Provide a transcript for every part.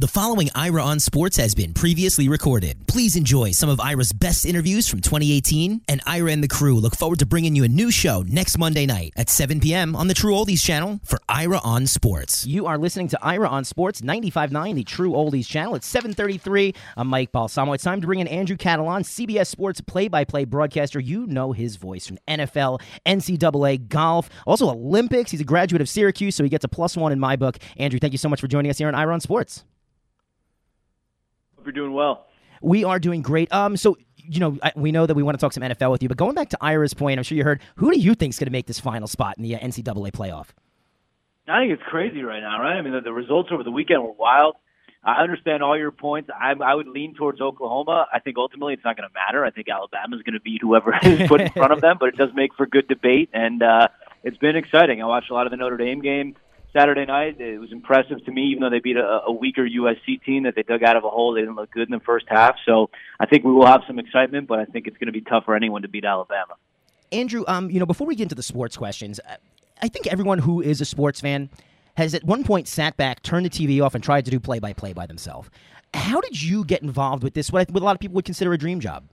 The following Ira on Sports has been previously recorded. Please enjoy some of Ira's best interviews from 2018, and Ira and the crew look forward to bringing you a new show next Monday night at 7 p.m. on the True Oldies channel for Ira on Sports. You are listening to Ira on Sports 95.9, the True Oldies channel. It's 7:33. I'm Mike Balsamo. It's time to bring in Andrew Catalon, CBS Sports play-by-play broadcaster. You know his voice from NFL, NCAA, golf, also Olympics. He's a graduate of Syracuse, so he gets a plus one in my book. Andrew, thank you so much for joining us here on Ira on Sports. Hope you're doing well. We are doing great. Um, so you know, we know that we want to talk some NFL with you, but going back to Ira's point, I'm sure you heard. Who do you think is going to make this final spot in the uh, NCAA playoff? I think it's crazy right now, right? I mean, the, the results over the weekend were wild. I understand all your points. I, I would lean towards Oklahoma. I think ultimately it's not going to matter. I think Alabama is going to beat whoever is put in front of them, but it does make for good debate, and uh, it's been exciting. I watched a lot of the Notre Dame game. Saturday night. It was impressive to me, even though they beat a, a weaker USC team that they dug out of a hole. They didn't look good in the first half. So I think we will have some excitement, but I think it's going to be tough for anyone to beat Alabama. Andrew, um, you know, before we get into the sports questions, I think everyone who is a sports fan has at one point sat back, turned the TV off, and tried to do play by play by themselves. How did you get involved with this? What a lot of people would consider a dream job.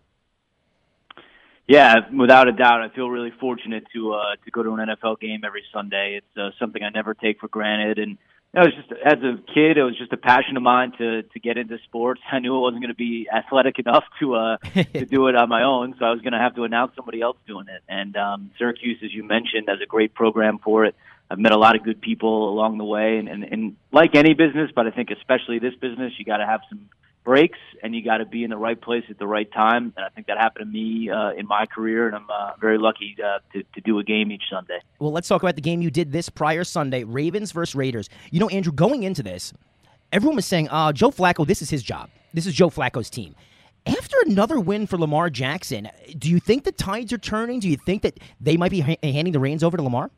Yeah, without a doubt, I feel really fortunate to uh, to go to an NFL game every Sunday. It's uh, something I never take for granted, and you know, it was just as a kid, it was just a passion of mine to to get into sports. I knew I wasn't going to be athletic enough to uh, to do it on my own, so I was going to have to announce somebody else doing it. And um, Syracuse, as you mentioned, has a great program for it. I've met a lot of good people along the way, and, and, and like any business, but I think especially this business, you got to have some breaks and you got to be in the right place at the right time. And I think that happened to me uh, in my career, and I'm uh, very lucky uh, to, to do a game each Sunday. Well, let's talk about the game you did this prior Sunday Ravens versus Raiders. You know, Andrew, going into this, everyone was saying, uh, Joe Flacco, this is his job. This is Joe Flacco's team. After another win for Lamar Jackson, do you think the tides are turning? Do you think that they might be ha- handing the reins over to Lamar?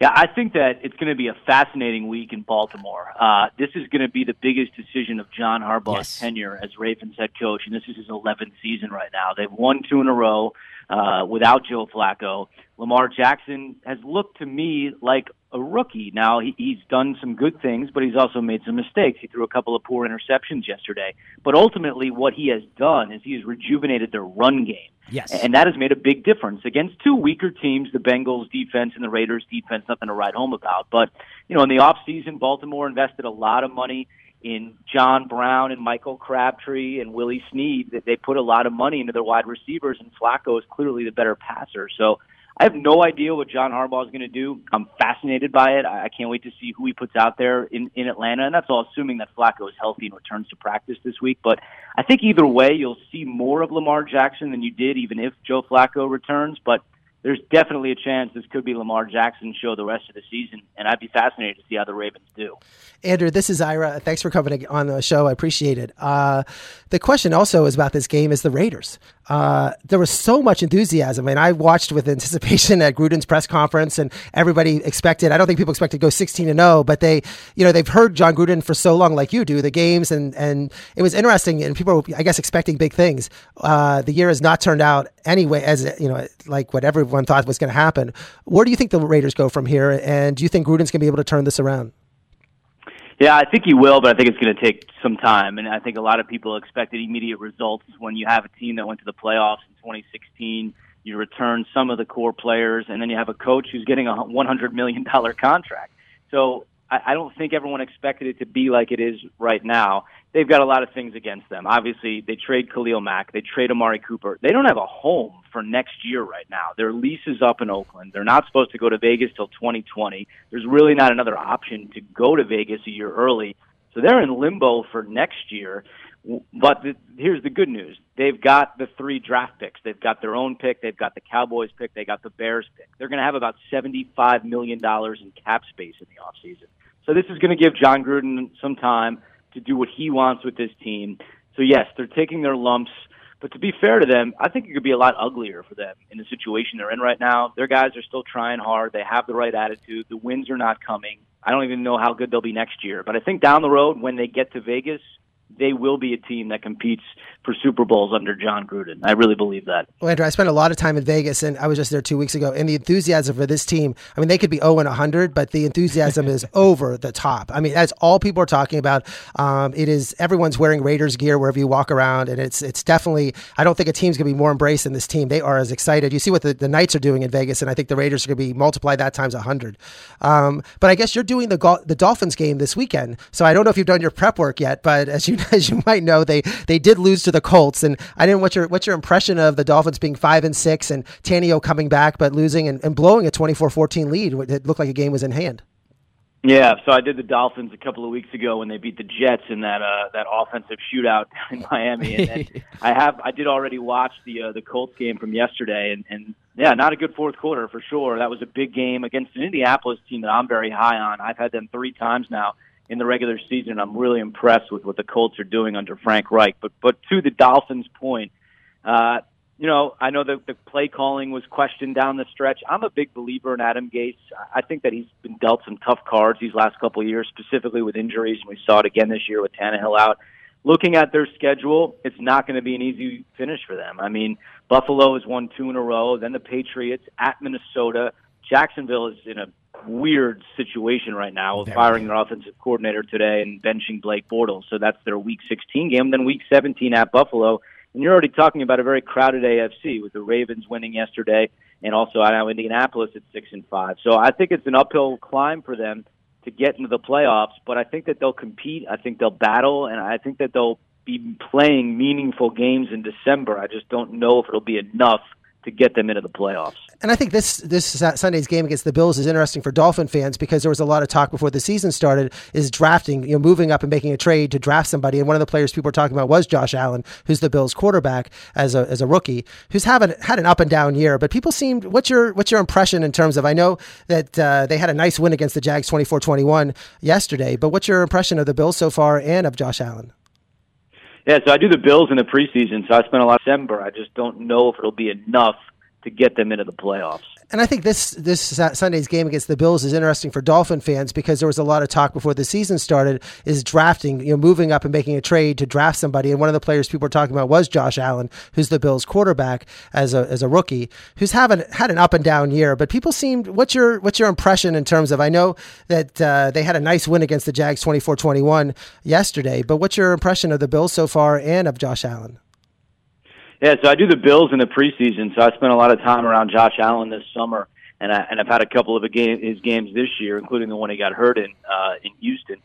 Yeah, I think that it's going to be a fascinating week in Baltimore. Uh, this is going to be the biggest decision of John Harbaugh's yes. tenure as Ravens head coach, and this is his 11th season right now. They've won two in a row uh, without Joe Flacco. Lamar Jackson has looked to me like a rookie. Now he, he's done some good things, but he's also made some mistakes. He threw a couple of poor interceptions yesterday. But ultimately, what he has done is he has rejuvenated their run game. Yes, and that has made a big difference against two weaker teams, the Bengals defense and the Raiders defense. Nothing to write home about. But you know, in the off season, Baltimore invested a lot of money in John Brown and Michael Crabtree and Willie Snead. That they put a lot of money into their wide receivers, and Flacco is clearly the better passer. So I have no idea what John Harbaugh is going to do. I'm fascinated by it. I can't wait to see who he puts out there in, in Atlanta. And that's all assuming that Flacco is healthy and returns to practice this week. But I think either way, you'll see more of Lamar Jackson than you did even if Joe Flacco returns. But there's definitely a chance this could be Lamar Jackson's show the rest of the season, and I'd be fascinated to see how the Ravens do. Andrew, this is Ira. Thanks for coming on the show. I appreciate it. Uh, the question also is about this game is the Raiders. Uh, there was so much enthusiasm, and I watched with anticipation at Gruden's press conference, and everybody expected. I don't think people expected to go 16 and 0, but they, you know, they've heard Jon Gruden for so long, like you do, the games, and and it was interesting, and people, were, I guess, expecting big things. Uh, the year has not turned out anyway as you know, like what everyone thought was going to happen. Where do you think the Raiders go from here, and do you think Gruden's going to be able to turn this around? Yeah, I think he will, but I think it's going to take some time. And I think a lot of people expected immediate results when you have a team that went to the playoffs in 2016. You return some of the core players, and then you have a coach who's getting a $100 million contract. So I don't think everyone expected it to be like it is right now they've got a lot of things against them. Obviously, they trade Khalil Mack, they trade Amari Cooper. They don't have a home for next year right now. Their lease is up in Oakland. They're not supposed to go to Vegas till 2020. There's really not another option to go to Vegas a year early. So they're in limbo for next year. But the, here's the good news. They've got the three draft picks. They've got their own pick. They've got the Cowboys pick. They got the Bears pick. They're going to have about $75 million in cap space in the offseason. So this is going to give Jon Gruden some time – to do what he wants with this team. So yes, they're taking their lumps, but to be fair to them, I think it could be a lot uglier for them in the situation they're in right now. Their guys are still trying hard. They have the right attitude. The wins are not coming. I don't even know how good they'll be next year, but I think down the road when they get to Vegas, they will be a team that competes for Super Bowls under Jon Gruden. I really believe that. Well, Andrew, I spent a lot of time in Vegas, and I was just there two weeks ago. And the enthusiasm for this team, I mean, they could be 0 and 100, but the enthusiasm is over the top. I mean, that's all people are talking about. Um, it is everyone's wearing Raiders gear wherever you walk around, and it's it's definitely. I don't think a team's going to be more embraced than this team. They are as excited. You see what the, the Knights are doing in Vegas, and I think the Raiders are going to be multiply that times 100. Um, but I guess you're doing the the Dolphins game this weekend, so I don't know if you've done your prep work yet. But as you as you might know, they they did lose to the Colts, and I didn't. What's your what's your impression of the Dolphins being five and six and Tannehill coming back but losing and, and blowing a 24-14 lead? It looked like a game was in hand. Yeah, so I did the Dolphins a couple of weeks ago when they beat the Jets in that uh, that offensive shootout in Miami, and I have I did already watch the uh, the Colts game from yesterday, and and yeah, not a good fourth quarter for sure. That was a big game against an Indianapolis team that I'm very high on. I've had them three times now in the regular season. I'm really impressed with what the Colts are doing under Frank Reich. But but to the Dolphins' point, uh, you know, I know that the play calling was questioned down the stretch. I'm a big believer in Adam Gase. I think that he's been dealt some tough cards these last couple of years, specifically with injuries, and we saw it again this year with Tannehill out. Looking at their schedule, it's not going to be an easy finish for them. I mean, Buffalo has won two in a row, then the Patriots at Minnesota. Jacksonville is in a weird situation right now with firing their offensive coordinator today and benching Blake Bortles. So that's their Week 16 game. Then Week 17 at Buffalo, and you're already talking about a very crowded AFC with the Ravens winning yesterday, and also now Indianapolis at six and five. So I think it's an uphill climb for them to get into the playoffs. But I think that they'll compete. I think they'll battle, and I think that they'll be playing meaningful games in December. I just don't know if it'll be enough to get them into the playoffs. And I think this this Sunday's game against the Bills is interesting for Dolphin fans because there was a lot of talk before the season started is drafting, you know, moving up and making a trade to draft somebody. And one of the players people were talking about was Josh Allen, who's the Bills quarterback as a as a rookie, who's having had an up and down year. But people seemed what's your what's your impression in terms of I know that uh, they had a nice win against the Jags 24-21 yesterday, but what's your impression of the Bills so far and of Josh Allen? Yeah, so I do the Bills in the preseason, so I spent a lot of December. I just don't know if it'll be enough to get them into the playoffs. And I think this this Sunday's game against the Bills is interesting for Dolphin fans because there was a lot of talk before the season started is drafting, you know, moving up and making a trade to draft somebody. And one of the players people were talking about was Josh Allen, who's the Bills quarterback as a as a rookie, who's having had an up and down year. But people seemed what's your what's your impression in terms of I know that uh, they had a nice win against the Jags 24-21 yesterday, but what's your impression of the Bills so far and of Josh Allen? Yeah, so I do the Bills in the preseason, so I spent a lot of time around Josh Allen this summer, and I, and I've had a couple of a game, his games this year, including the one he got hurt in uh, in Houston.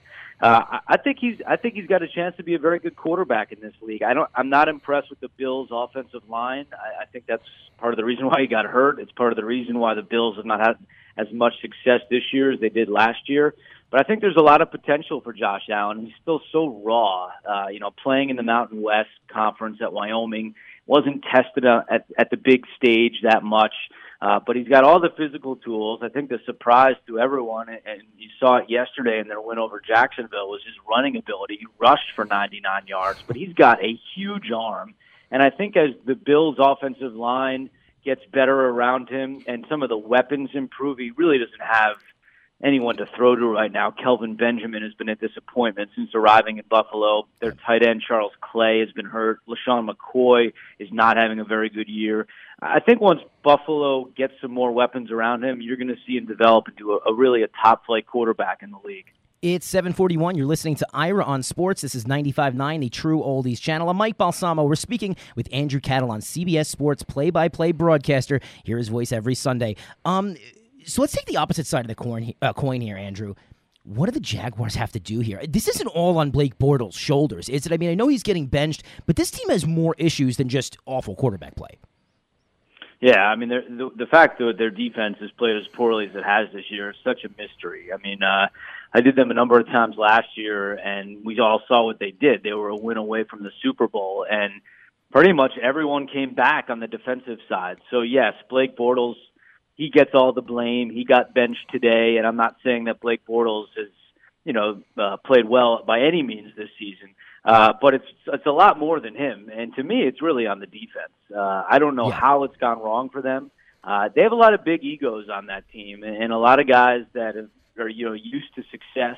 Uh, I think he's I think he's got a chance to be a very good quarterback in this league. I don't I'm not impressed with the Bills' offensive line. I, I think that's part of the reason why he got hurt. It's part of the reason why the Bills have not had as much success this year as they did last year. But I think there's a lot of potential for Josh Allen. He's still so raw. Uh, you know, playing in the Mountain West Conference at Wyoming wasn't tested at, at the big stage that much. Uh, but he's got all the physical tools. I think the surprise to everyone, and you saw it yesterday in their win over Jacksonville, was his running ability. He rushed for 99 yards, but he's got a huge arm. And I think as the Bills' offensive line gets better around him and some of the weapons improve, he really doesn't have anyone to throw to right now. Kelvin Benjamin has been a disappointment since arriving in Buffalo. Their tight end Charles Clay has been hurt. LeSean McCoy is not having a very good year. I think once Buffalo gets some more weapons around him, you're going to see him develop into a, a really a top flight quarterback in the league. It's 741. You're listening to Ira on Sports. This is 95.9, the True Oldies channel. I'm Mike Balsamo. We're speaking with Andrew Catalon, CBS Sports play-by-play broadcaster. Hear his voice every Sunday. Um, so let's take the opposite side of the coin, uh, coin here, Andrew. What do the Jaguars have to do here? This isn't all on Blake Bortles' shoulders, is it? I mean, I know he's getting benched, but this team has more issues than just awful quarterback play. Yeah, I mean, the, the fact that their defense has played as poorly as it has this year is such a mystery. I mean, uh, I did them a number of times last year, and we all saw what they did. They were a win away from the Super Bowl, and pretty much everyone came back on the defensive side. So, yes, Blake Bortles – he gets all the blame. He got benched today, and I'm not saying that Blake Bortles has, you know, uh, played well by any means this season. Uh, but it's it's a lot more than him, and to me, it's really on the defense. Uh, I don't know yeah. how it's gone wrong for them. Uh, they have a lot of big egos on that team, and, and a lot of guys that have, are you know used to success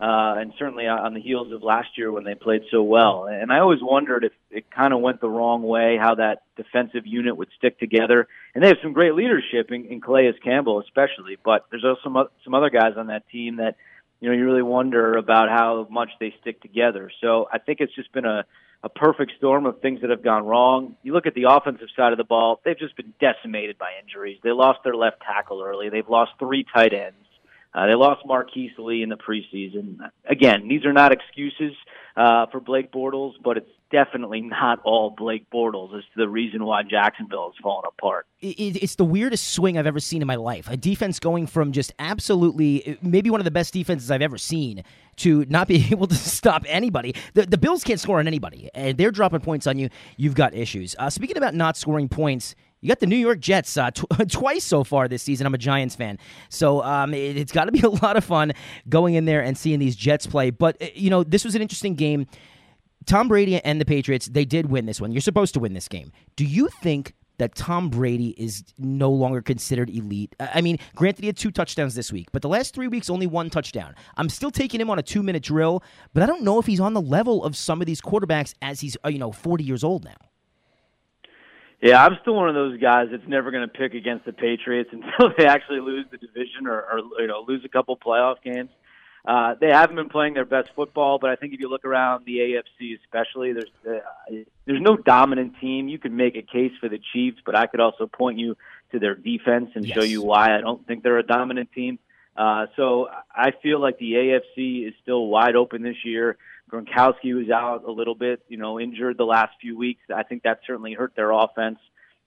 uh, and certainly on the heels of last year when they played so well. And I always wondered if it kind of went the wrong way, how that defensive unit would stick together. And they have some great leadership in, in Calais Campbell, especially. But there's also some some other guys on that team that you know you really wonder about how much they stick together. So I think it's just been a a perfect storm of things that have gone wrong. You look at the offensive side of the ball; they've just been decimated by injuries. They lost their left tackle early. They've lost three tight ends. Uh, they lost Marquise Lee in the preseason. Again, these are not excuses uh, for Blake Bortles, but it's definitely not all Blake Bortles as to the reason why Jacksonville has fallen apart. It's the weirdest swing I've ever seen in my life. A defense going from just absolutely, maybe one of the best defenses I've ever seen, to not be able to stop anybody. The, the Bills can't score on anybody, and they're dropping points on you. You've got issues. Uh, speaking about not scoring points, you got the New York Jets uh, tw- twice so far this season. I'm a Giants fan, so um, it, has got to be a lot of fun going in there and seeing these Jets play. But uh, you know, this was an interesting game. Tom Brady and the Patriots, they did win this one. You're supposed to win this game. Do you think that Tom Brady is no longer considered elite. I mean, granted, he had two touchdowns this week, but the last three weeks, only one touchdown. I'm still taking him on a two minute drill, but I don't know if he's on the level of some of these quarterbacks as he's, uh, you know, 40 years old now. Yeah, I'm still one of those guys that's never going to pick against the Patriots until they actually lose the division or, or you know lose a couple playoff games. Uh, they haven't been playing their best football, but I think if you look around the AFC, especially, there's uh, there's no dominant team. You can make a case for the Chiefs, but I could also point you to their defense and yes. show you why I don't think they're a dominant team. Uh, so I feel like the AFC is still wide open this year. Gronkowski was out a little bit, you know, injured the last few weeks. I think that certainly hurt their offense.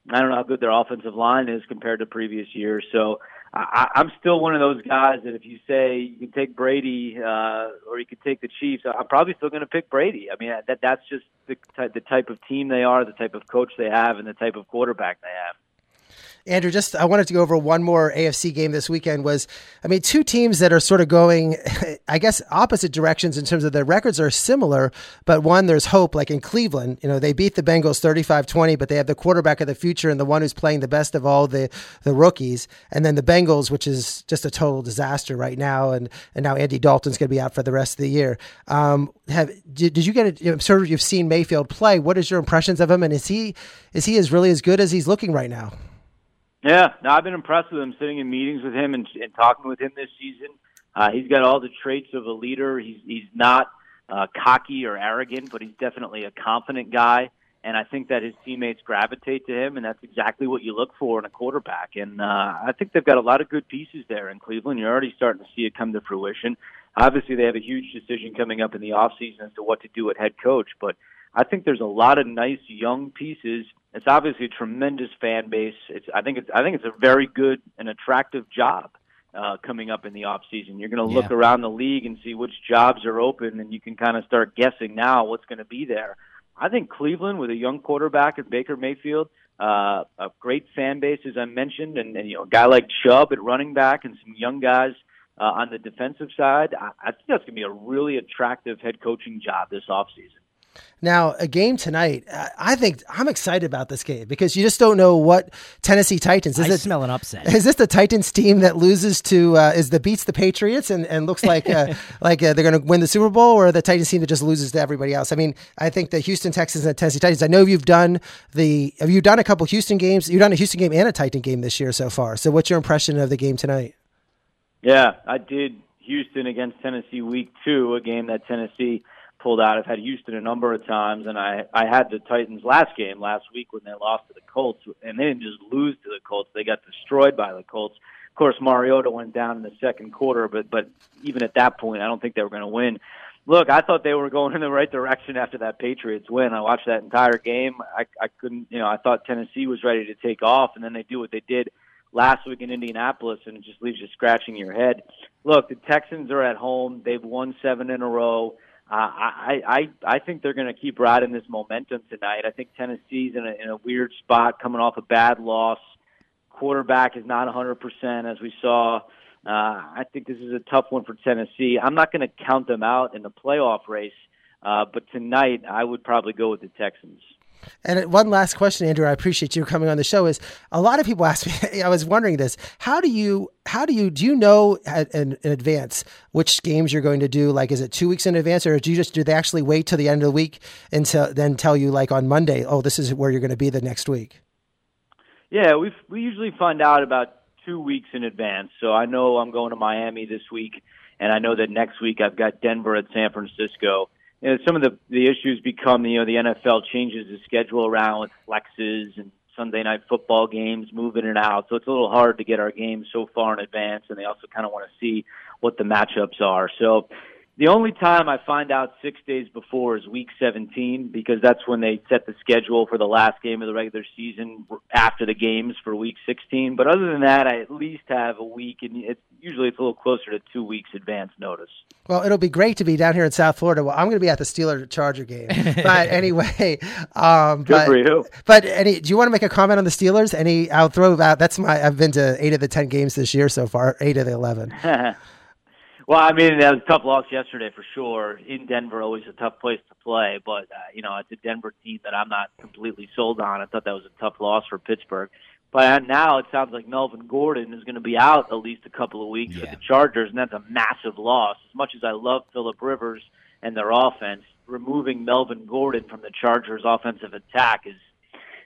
I don't know how good their offensive line is compared to previous years. So I, I'm still one of those guys that if you say you can take Brady uh, or you could take the Chiefs, I'm probably still going to pick Brady. I mean, that that's just the, the type of team they are, the type of coach they have, and the type of quarterback they have. Andrew, just I wanted to go over one more AFC game this weekend. Was I mean, two teams that are sort of going, I guess, opposite directions in terms of their records are similar, but one there's hope. Like in Cleveland, you know, they beat the Bengals 35-20, but they have the quarterback of the future and the one who's playing the best of all the the rookies. And then the Bengals, which is just a total disaster right now, and and now Andy Dalton's going to be out for the rest of the year. Um, have did, did you get it? I'm sure you've seen Mayfield play. What is your impressions of him, and is he is he as really as good as he's looking right now? Yeah, no, I've been impressed with him. Sitting in meetings with him and, and talking with him this season, uh, he's got all the traits of a leader. He's he's not uh, cocky or arrogant, but he's definitely a confident guy. And I think that his teammates gravitate to him, and that's exactly what you look for in a quarterback. And uh, I think they've got a lot of good pieces there in Cleveland. You're already starting to see it come to fruition. Obviously, they have a huge decision coming up in the offseason as to what to do at head coach, but I think there's a lot of nice young pieces it's obviously a tremendous fan base. It's I think it's I think it's a very good and attractive job uh, coming up in the off season. You're going to look yeah. around the league and see which jobs are open, and you can kind of start guessing now what's going to be there. I think Cleveland with a young quarterback and Baker Mayfield, uh, a great fan base as I mentioned, and, and you know a guy like Chubb at running back and some young guys uh, on the defensive side. I, I think that's going to be a really attractive head coaching job this offseason. Now, a game tonight, I think I'm excited about this game because you just don't know what Tennessee Titans is. I it, smell an upset. Is this the Titans team that loses to uh, is the beats the Patriots and, and looks like uh, like uh, they're going to win the Super Bowl, or the Titans team that just loses to everybody else? I mean, I think the Houston Texans and Tennessee Titans. I know you've done the have you done a couple Houston games? You've done a Houston game and a Titan game this year so far. So, what's your impression of the game tonight? Yeah, I did Houston against Tennessee week two, a game that Tennessee pulled out. I've had Houston a number of times, and I I had the Titans last game last week when they lost to the Colts, and they didn't just lose to the Colts; they got destroyed by the Colts. Of course, Mariota went down in the second quarter, but but even at that point, I don't think they were going to win. Look, I thought they were going in the right direction after that Patriots win. I watched that entire game. I I couldn't, you know, I thought Tennessee was ready to take off, and then they do what they did last week in Indianapolis, and it just leaves you scratching your head. Look, the Texans are at home; they've won seven in a row. I, I I think they're going to keep riding this momentum tonight. I think Tennessee's in a, in a weird spot, coming off a bad loss. Quarterback is not 100% as we saw. Uh, I think this is a tough one for Tennessee. I'm not going to count them out in the playoff race, uh, but tonight I would probably go with the Texans. And one last question, Andrew. I appreciate you coming on the show. Is a lot of people ask me. I was wondering this. How do you? How do you? Do you know in, in, advance which games you're going to do? Like, is it two weeks in advance, or do you just do they actually wait till the end of the week until then tell you like on Monday? Oh, this is where you're going to be the next week. Yeah, we we usually find out about two weeks in advance. So I know I'm going to Miami this week, and I know that next week I've got Denver at San Francisco you know, some of the the issues become you know the NFL changes the schedule around with flexes and Sunday night football games moving it out, so it's a little hard to get our games so far in advance, and they also kind of want to see what the matchups are. So the only time I find out six days before is week 17 because that's when they set the schedule for the last game of the regular season after the games for week 16. But other than that, I at least have a week, and it's, usually it's a little closer to two weeks advance notice. Well, it'll be great to be down here in South Florida. Well, I'm going to be at the Steeler Charger game, but anyway, um, good but, for you. But any, do you want to make a comment on the Steelers? Any? I'll throw out. That's my. I've been to eight of the ten games this year so far. Eight of the eleven. Well, I mean, that was a tough loss yesterday for sure. In Denver, always a tough place to play, but uh, you know, it's a Denver team that I'm not completely sold on. I thought that was a tough loss for Pittsburgh. But now it sounds like Melvin Gordon is going to be out at least a couple of weeks yeah. for the Chargers, and that's a massive loss. As much as I love Philip Rivers and their offense, removing Melvin Gordon from the Chargers' offensive attack is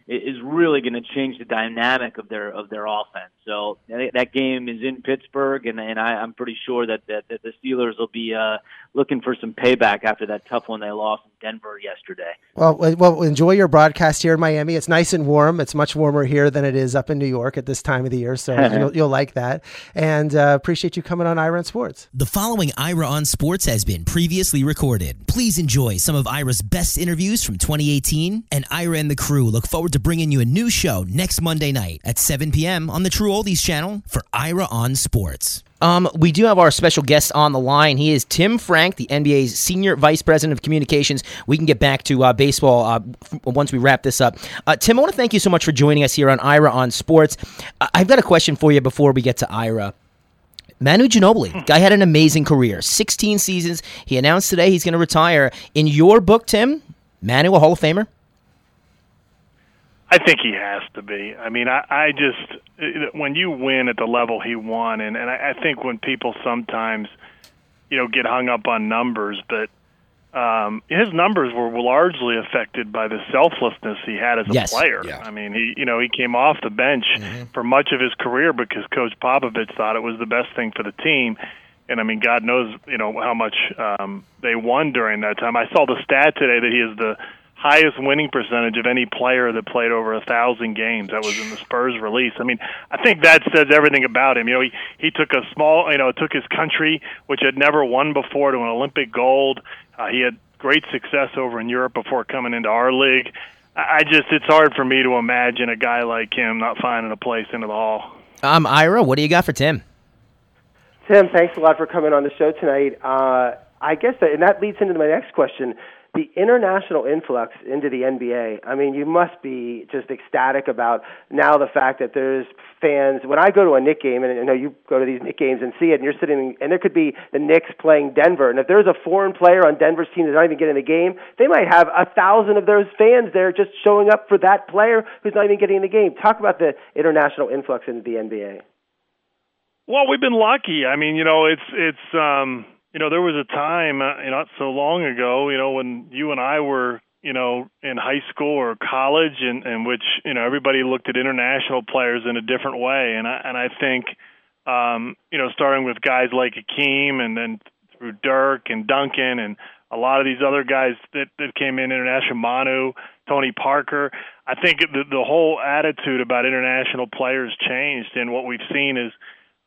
is really going to change the dynamic of their of their offense. So that game is in Pittsburgh, and and I, I'm pretty sure that, that that the Steelers will be uh, looking for some payback after that tough one they lost in Denver yesterday. Well, well, enjoy your broadcast here in Miami. It's nice and warm. It's much warmer here than it is up in New York at this time of the year, so you'll, you'll, like that. And uh, appreciate you coming on Ira on Sports. The following Ira on Sports has been previously recorded. Please enjoy some of Ira's best interviews from 2018, and Ira and the crew look forward to bringing you a new show next Monday night at 7 p.m. on the True Oldies channel for Ira on Sports. Um, we do have our special guest on the line. He is Tim Frank, the NBA's Senior Vice President of Communications. We can get back to uh, baseball uh, once we wrap this up. Uh, Tim, I want to thank you so much for joining us here on Ira on Sports. I've got a question for you before we get to Ira. Manu Ginobili, guy had an amazing career, 16 seasons. He announced today he's going to retire. In your book, Tim, Manu a Hall of Famer? I think he has to be. I mean, I, I just when you win at the level he won, and and I, I think when people sometimes, you know, get hung up on numbers, but um, his numbers were largely affected by the selflessness he had as a yes. player. Yeah. I mean, he you know he came off the bench mm-hmm. for much of his career because Coach Popovich thought it was the best thing for the team. And I mean, God knows, you know, how much um, they won during that time. I saw the stat today that he is the highest winning percentage of any player that played over a thousand games. That was in the Spurs release. I mean, I think that says everything about him. You know, he he took a small, you know, took his country, which had never won before, to an Olympic gold. Uh, he had great success over in Europe before coming into our league. I just, it's hard for me to imagine a guy like him not finding a place into the hall. Um, Ira, what do you got for Tim? Tim, thanks a lot for coming on the show tonight. Uh, I guess that, and that leads into my next question the international influx into the NBA. I mean, you must be just ecstatic about now the fact that there's fans. When I go to a Knick game, and I know you go to these Knick games and see it, and you're sitting, and there could be the Knicks playing Denver, and if there's a foreign player on Denver's team that's not even getting the game, they might have a thousand of those fans there just showing up for that player who's not even getting in the game. Talk about the international influx into the NBA. Well, we've been lucky. I mean, you know, it's it's. um you know, there was a time, uh, not so long ago, you know, when you and I were, you know, in high school or college, and in, in which you know everybody looked at international players in a different way, and I and I think, um, you know, starting with guys like Hakeem, and then through Dirk and Duncan, and a lot of these other guys that that came in international, Manu, Tony Parker. I think the the whole attitude about international players changed, and what we've seen is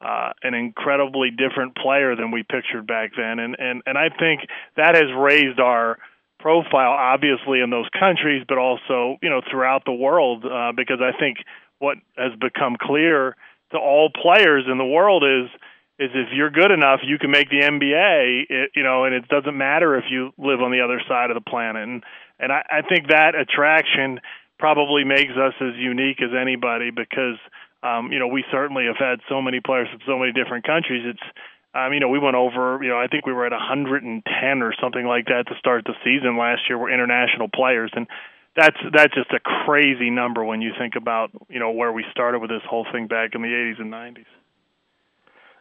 uh, an incredibly different player than we pictured back then, and and and I think that has raised our profile, obviously in those countries, but also you know throughout the world, uh, because I think what has become clear to all players in the world is is if you're good enough, you can make the NBA. It, you know, and it doesn't matter if you live on the other side of the planet. And and I, I think that attraction probably makes us as unique as anybody because um, you know, we certainly have had so many players from so many different countries. It's, um, you know, we went over, you know, I think we were at 110 or something like that to start the season last year. Were international players, and that's that's just a crazy number when you think about you know where we started with this whole thing back in the 80s and 90s.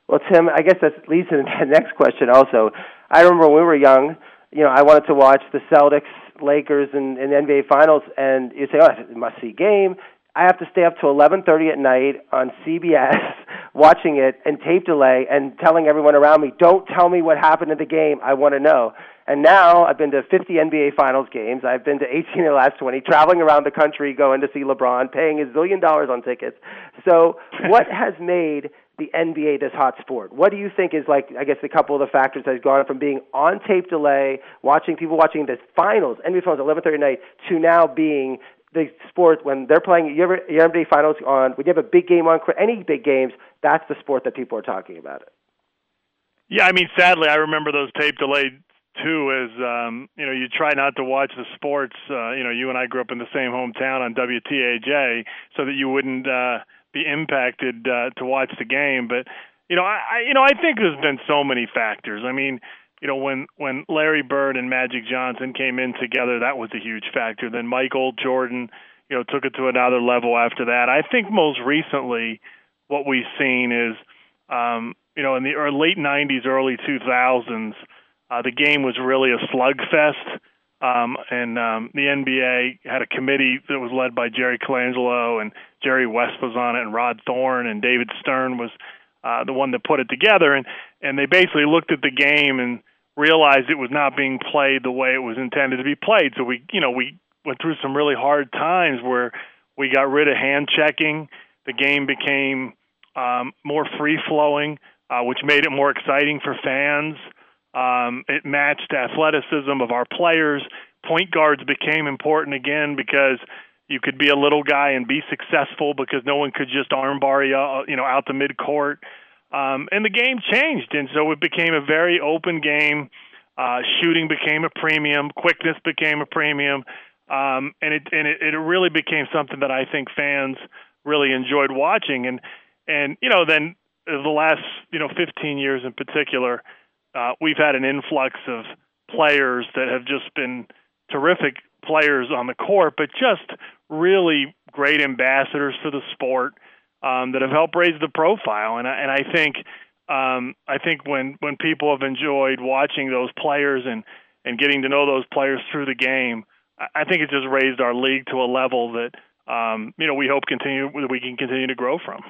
Well, Tim, I guess that leads to the next question. Also, I remember when we were young. You know, I wanted to watch the Celtics, Lakers, and, and NBA Finals, and you say, "Oh, it's a must-see game." I have to stay up to 11:30 at night on CBS watching it and tape delay and telling everyone around me, "Don't tell me what happened in the game. I want to know." And now I've been to 50 NBA Finals games. I've been to 18 of the last 20, traveling around the country going to see LeBron, paying a zillion dollars on tickets. So, what has made the NBA this hot sport? What do you think is like, I guess, a couple of the factors that has gone from being on tape delay, watching people watching the finals, NBA Finals, 11:30 night, to now being the sport when they're playing your, your NBA Finals on when you have a big game on any big games, that's the sport that people are talking about it. Yeah, I mean, sadly, I remember those tape delayed too. As um, you know, you try not to watch the sports. Uh, you know, you and I grew up in the same hometown on WTAJ, so that you wouldn't uh, be impacted uh, to watch the game. But you know, I, I you know I think there's been so many factors. I mean you know when when Larry Bird and Magic Johnson came in together, that was a huge factor. Then Michael Jordan, you know, took it to another level after that. I think most recently, what we've seen is, um, you know, in the late '90s, early 2000s, uh, the game was really a slugfest. Um, and um, the NBA had a committee that was led by Jerry Colangelo and Jerry West was on it, and Rod Thorn and David Stern was uh, the one that put it together. And and they basically looked at the game and realized it was not being played the way it was intended to be played. So we, you know, we went through some really hard times where we got rid of hand checking. The game became um, more free flowing, uh, which made it more exciting for fans. Um, it matched athleticism of our players. Point guards became important again because you could be a little guy and be successful because no one could just armbar you, uh, you know, out the midcourt. Um, and the game changed, and so it became a very open game. Uh, shooting became a premium, quickness became a premium, um, and it and it, it really became something that I think fans really enjoyed watching. And and you know then the last you know 15 years in particular, uh, we've had an influx of players that have just been terrific players on the court, but just really great ambassadors for the sport um, that have helped raise the profile. And I, and I think um, I think when when people have enjoyed watching those players and and getting to know those players through the game, I think it just raised our league to a level that um, you know we hope continue we can continue to grow from.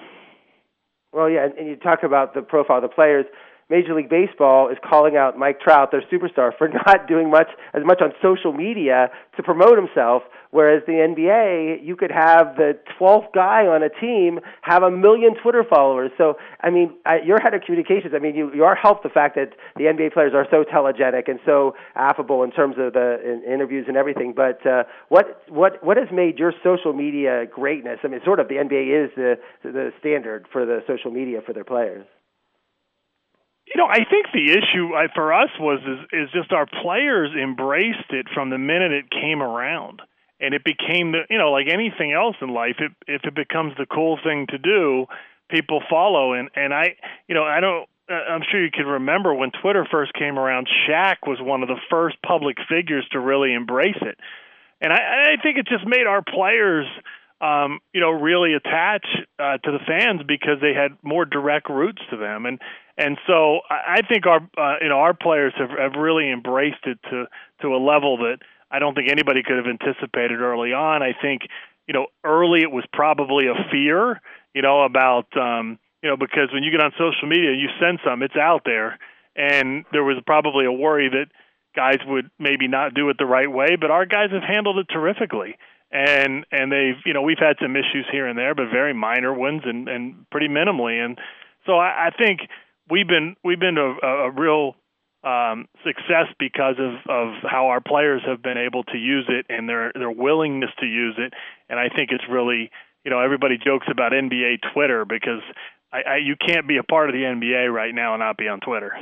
Well, yeah, and you talk about the profile of the players. Major League Baseball is calling out Mike Trout, their superstar, for not doing much as much on social media to promote himself. Whereas the NBA, you could have the 12th guy on a team have a million Twitter followers. So, I mean, I, you're head of communications. I mean, you, you are helped the fact that the NBA players are so telegenic and so affable in terms of the in interviews and everything. But uh, what what what has made your social media greatness? I mean, sort of the NBA is the the standard for the social media for their players. You know, I think the issue for us was is, is just our players embraced it from the minute it came around, and it became the you know like anything else in life. It, if it becomes the cool thing to do, people follow. And and I you know I don't I'm sure you can remember when Twitter first came around. Shaq was one of the first public figures to really embrace it, and I, I think it just made our players um, you know, really attach uh, to the fans because they had more direct roots to them, and and so I think our uh, you know our players have have really embraced it to to a level that I don't think anybody could have anticipated early on. I think you know early it was probably a fear, you know, about um, you know because when you get on social media, you send some, it's out there, and there was probably a worry that guys would maybe not do it the right way, but our guys have handled it terrifically and and they've you know we've had some issues here and there, but very minor ones and and pretty minimally. And so I, I think we've been we've been a, a real um, success because of of how our players have been able to use it and their their willingness to use it. And I think it's really you know everybody jokes about NBA Twitter because I, I you can't be a part of the NBA right now and not be on Twitter.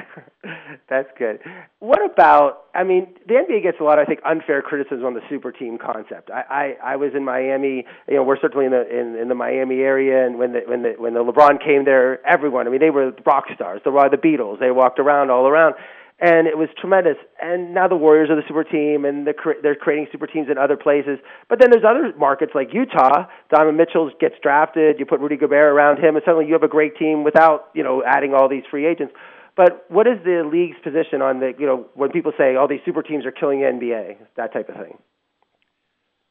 That's good. What about? I mean, the NBA gets a lot, I think, unfair criticism on the super team concept. I, I, I was in Miami. You know, we're certainly in the in, in the Miami area, and when the when the when the LeBron came there, everyone. I mean, they were rock stars. They were the Beatles. They walked around all around. and it was tremendous. And now the Warriors are the super team, and they're, they're creating super teams in other places. But then there's other markets like Utah. Donovan Mitchell gets drafted. You put Rudy Gobert around him, and suddenly you have a great team without you know adding all these free agents. But what is the league's position on the you know when people say all these super teams are killing the NBA, that type of thing?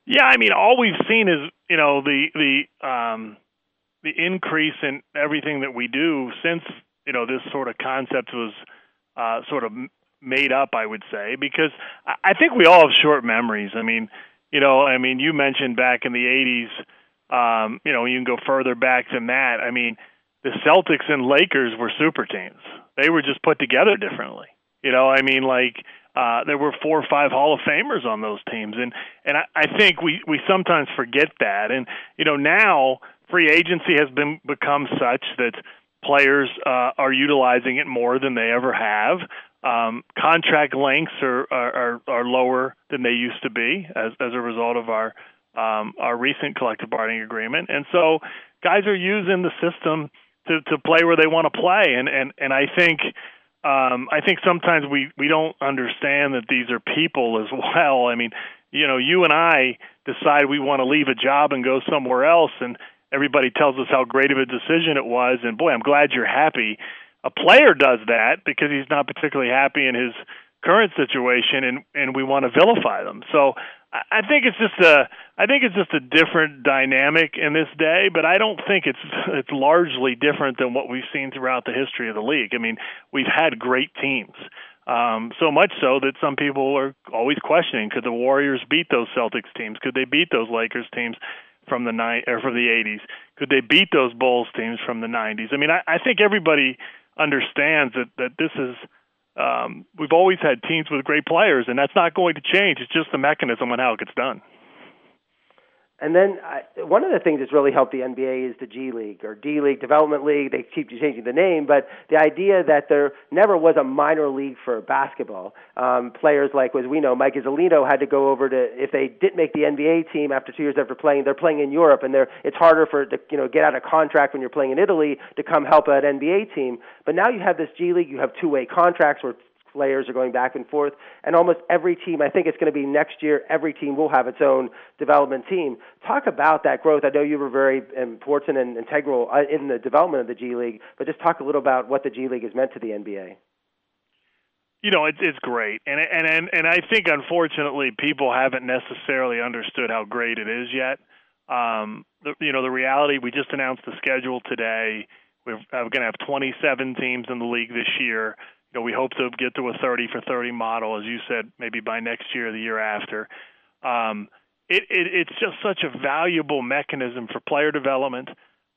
Yeah, I mean, all we've seen is you know the the um, the increase in everything that we do since you know this sort of concept was uh, sort of made up, I would say, because I think we all have short memories. I mean, you know, I mean, you mentioned back in the '80s. Um, you know, you can go further back than that. I mean, the Celtics and Lakers were super teams. They were just put together differently. You know, I mean, like uh, there were four or five Hall of Famers on those teams, and and I, I think we we sometimes forget that. And you know, now free agency has been become such that players uh, are utilizing it more than they ever have. Um, contract lengths are, are are lower than they used to be as as a result of our um, our recent collective bargaining agreement, and so guys are using the system to to play where they want to play, and and and I think. Um, I think sometimes we we don't understand that these are people as well. I mean, you know, you and I decide we want to leave a job and go somewhere else, and everybody tells us how great of a decision it was, and boy, I'm glad you're happy. A player does that because he's not particularly happy in his current situation, and and we want to vilify them. So I think it's just a I think it's just a different dynamic in this day, but I don't think it's it's largely different than what we've seen throughout the history of the league. I mean, we've had great teams. Um, so much so that some people are always questioning: Could the Warriors beat those Celtics teams? Could they beat those Lakers teams? from the ni- or from the 80s? Could they beat those Bulls teams from the 90s? I mean, I, I think everybody understands that that this is um, we've always had teams with great players, and that's not going to change. It's just the mechanism on how it gets done. And then I, one of the things that's really helped the NBA is the G League or D League Development League. They keep changing the name, but the idea that there never was a minor league for basketball. Um, players like, as we know, Mike Iuzzolino had to go over to if they didn't make the NBA team after two years after playing, they're playing in Europe, and they're it's harder for to you know get out of contract when you're playing in Italy to come help an NBA team. But now you have this G League, you have two way contracts where players are going back and forth. And almost every team, I think it's going to be next year, every team will have its own development team. Talk about that growth. I know you were very important and integral uh, in the development of the G League, but just talk a little about what the G League has meant to the NBA. You know, it's it's great, and and and and I think unfortunately people haven't necessarily understood how great it is yet. Um, the, you know, the reality we just announced the schedule today. We're, we're going to have 27 teams in the league this year you know, we hope to get to a 30 for 30 model, as you said, maybe by next year or the year after. Um, it, it, it's just such a valuable mechanism for player development.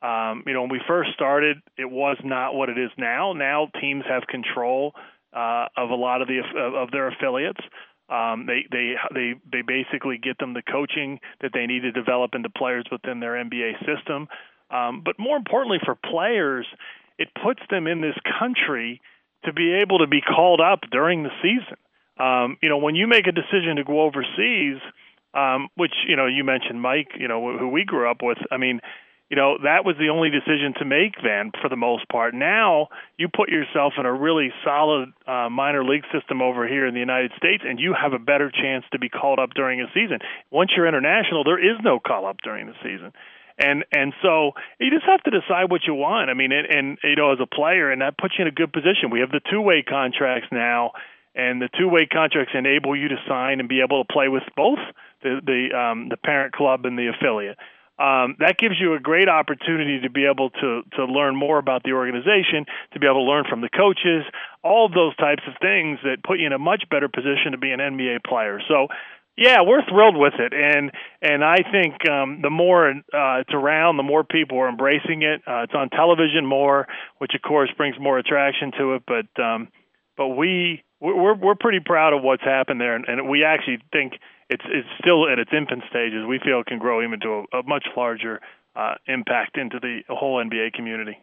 Um, you know, when we first started, it was not what it is now. Now teams have control uh, of a lot of the of their affiliates. Um, they they they they basically get them the coaching that they need to develop into players within their NBA system. Um, but more importantly, for players, it puts them in this country to be able to be called up during the season. Um, you know, when you make a decision to go overseas, um, which you know you mentioned Mike, you know who we grew up with. I mean, you know that was the only decision to make then for the most part. Now you put yourself in a really solid uh, minor league system over here in the United States, and you have a better chance to be called up during a season. Once you're international, there is no call up during the season and and so you just have to decide what you want. I mean, and, and you know, as a player, and that puts you in a good position. We have the two-way contracts now, and the two-way contracts enable you to sign and be able to play with both the the um, the parent club and the affiliate. Um, that gives you a great opportunity to be able to to learn more about the organization, to be able to learn from the coaches, all of those types of things that put you in a much better position to be an NBA player. So yeah, we're thrilled with it, and and I think um, the more uh, it's around, the more people are embracing it. Uh, it's on television more, which of course brings more attraction to it. But um, but we we're we're pretty proud of what's happened there, and, and we actually think it's it's still at its infant stages. We feel it can grow even to a, a much larger uh, impact into the whole NBA community.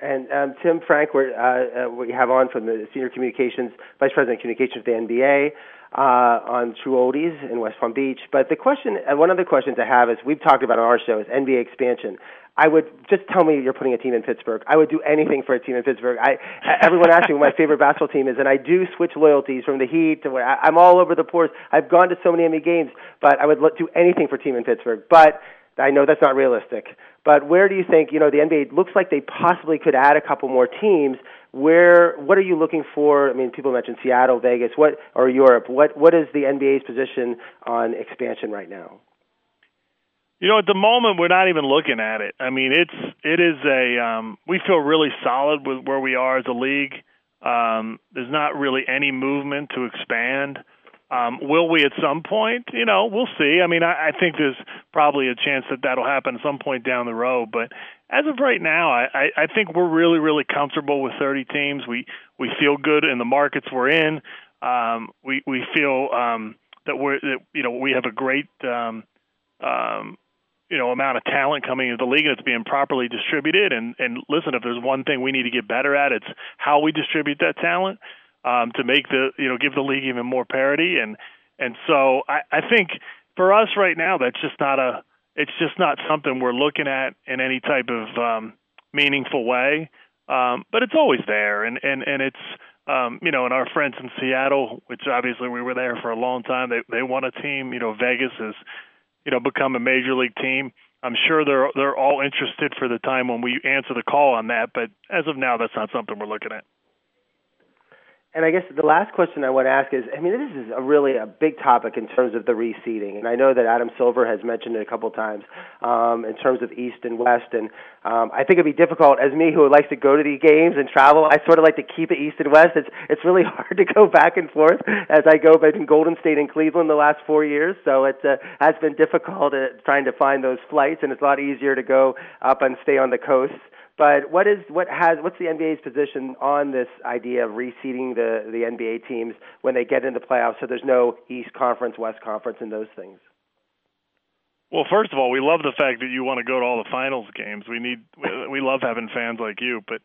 And um, Tim Frank, uh, uh, we have on from the Senior Communications, Vice President of Communications of the NBA uh, on True Oldies in West Palm Beach. But the question, uh, one of the questions I have is we've talked about on our show is NBA expansion. I would just tell me you're putting a team in Pittsburgh. I would do anything for a team in Pittsburgh. I everyone asks me what my favorite basketball team is, and I do switch loyalties from the Heat to where I, I'm all over the place. I've gone to so many NBA games, but I would do anything for a team in Pittsburgh. But I know that's not realistic. But where do you think, you know, the NBA looks like they possibly could add a couple more teams. Where what are you looking for? I mean, people mentioned Seattle, Vegas, what or Europe. What what is the NBA's position on expansion right now? You know, at the moment we're not even looking at it. I mean, it's it is a um we feel really solid with where we are as a league. Um there's not really any movement to expand. Um, will we at some point? You know, we'll see. I mean, I, I think there's probably a chance that that'll happen at some point down the road. But as of right now, I, I, think we're really, really comfortable with 30 teams. We we feel good in the markets we're in. Um, we we feel um, that we're that, you know we have a great um, um, you know amount of talent coming into the league and it's being properly distributed. And and listen, if there's one thing we need to get better at, it's how we distribute that talent um, to make the you know give the league even more parity and and so I, I think for us right now that's just not a it's just not something we're looking at in any type of um, meaningful way. Um, but it's always there, and and and it's um, you know, and our friends in Seattle, which obviously we were there for a long time, they they want a team. You know, Vegas has you know become a major league team. I'm sure they're they're all interested for the time when we answer the call on that, but as of now, that's not something we're looking at. And I guess the last question I want to ask is, I mean, this is a really a big topic in terms of the reseeding, and I know that Adam Silver has mentioned it a couple times um, in terms of East and West, and um, I think it'd be difficult as me who likes to go to the games and travel. I sort of like to keep it East and West. It's it's really hard to go back and forth as I go between Golden State and Cleveland the last four years, so it uh, has been difficult uh, trying to find those flights, and it's a lot easier to go up and stay on the coast. But what is what has what's the NBA's position on this idea of reseeding the the NBA teams when they get into playoffs? So there's no East Conference, West Conference, and those things. Well, first of all, we love the fact that you want to go to all the finals games. We need we love having fans like you, but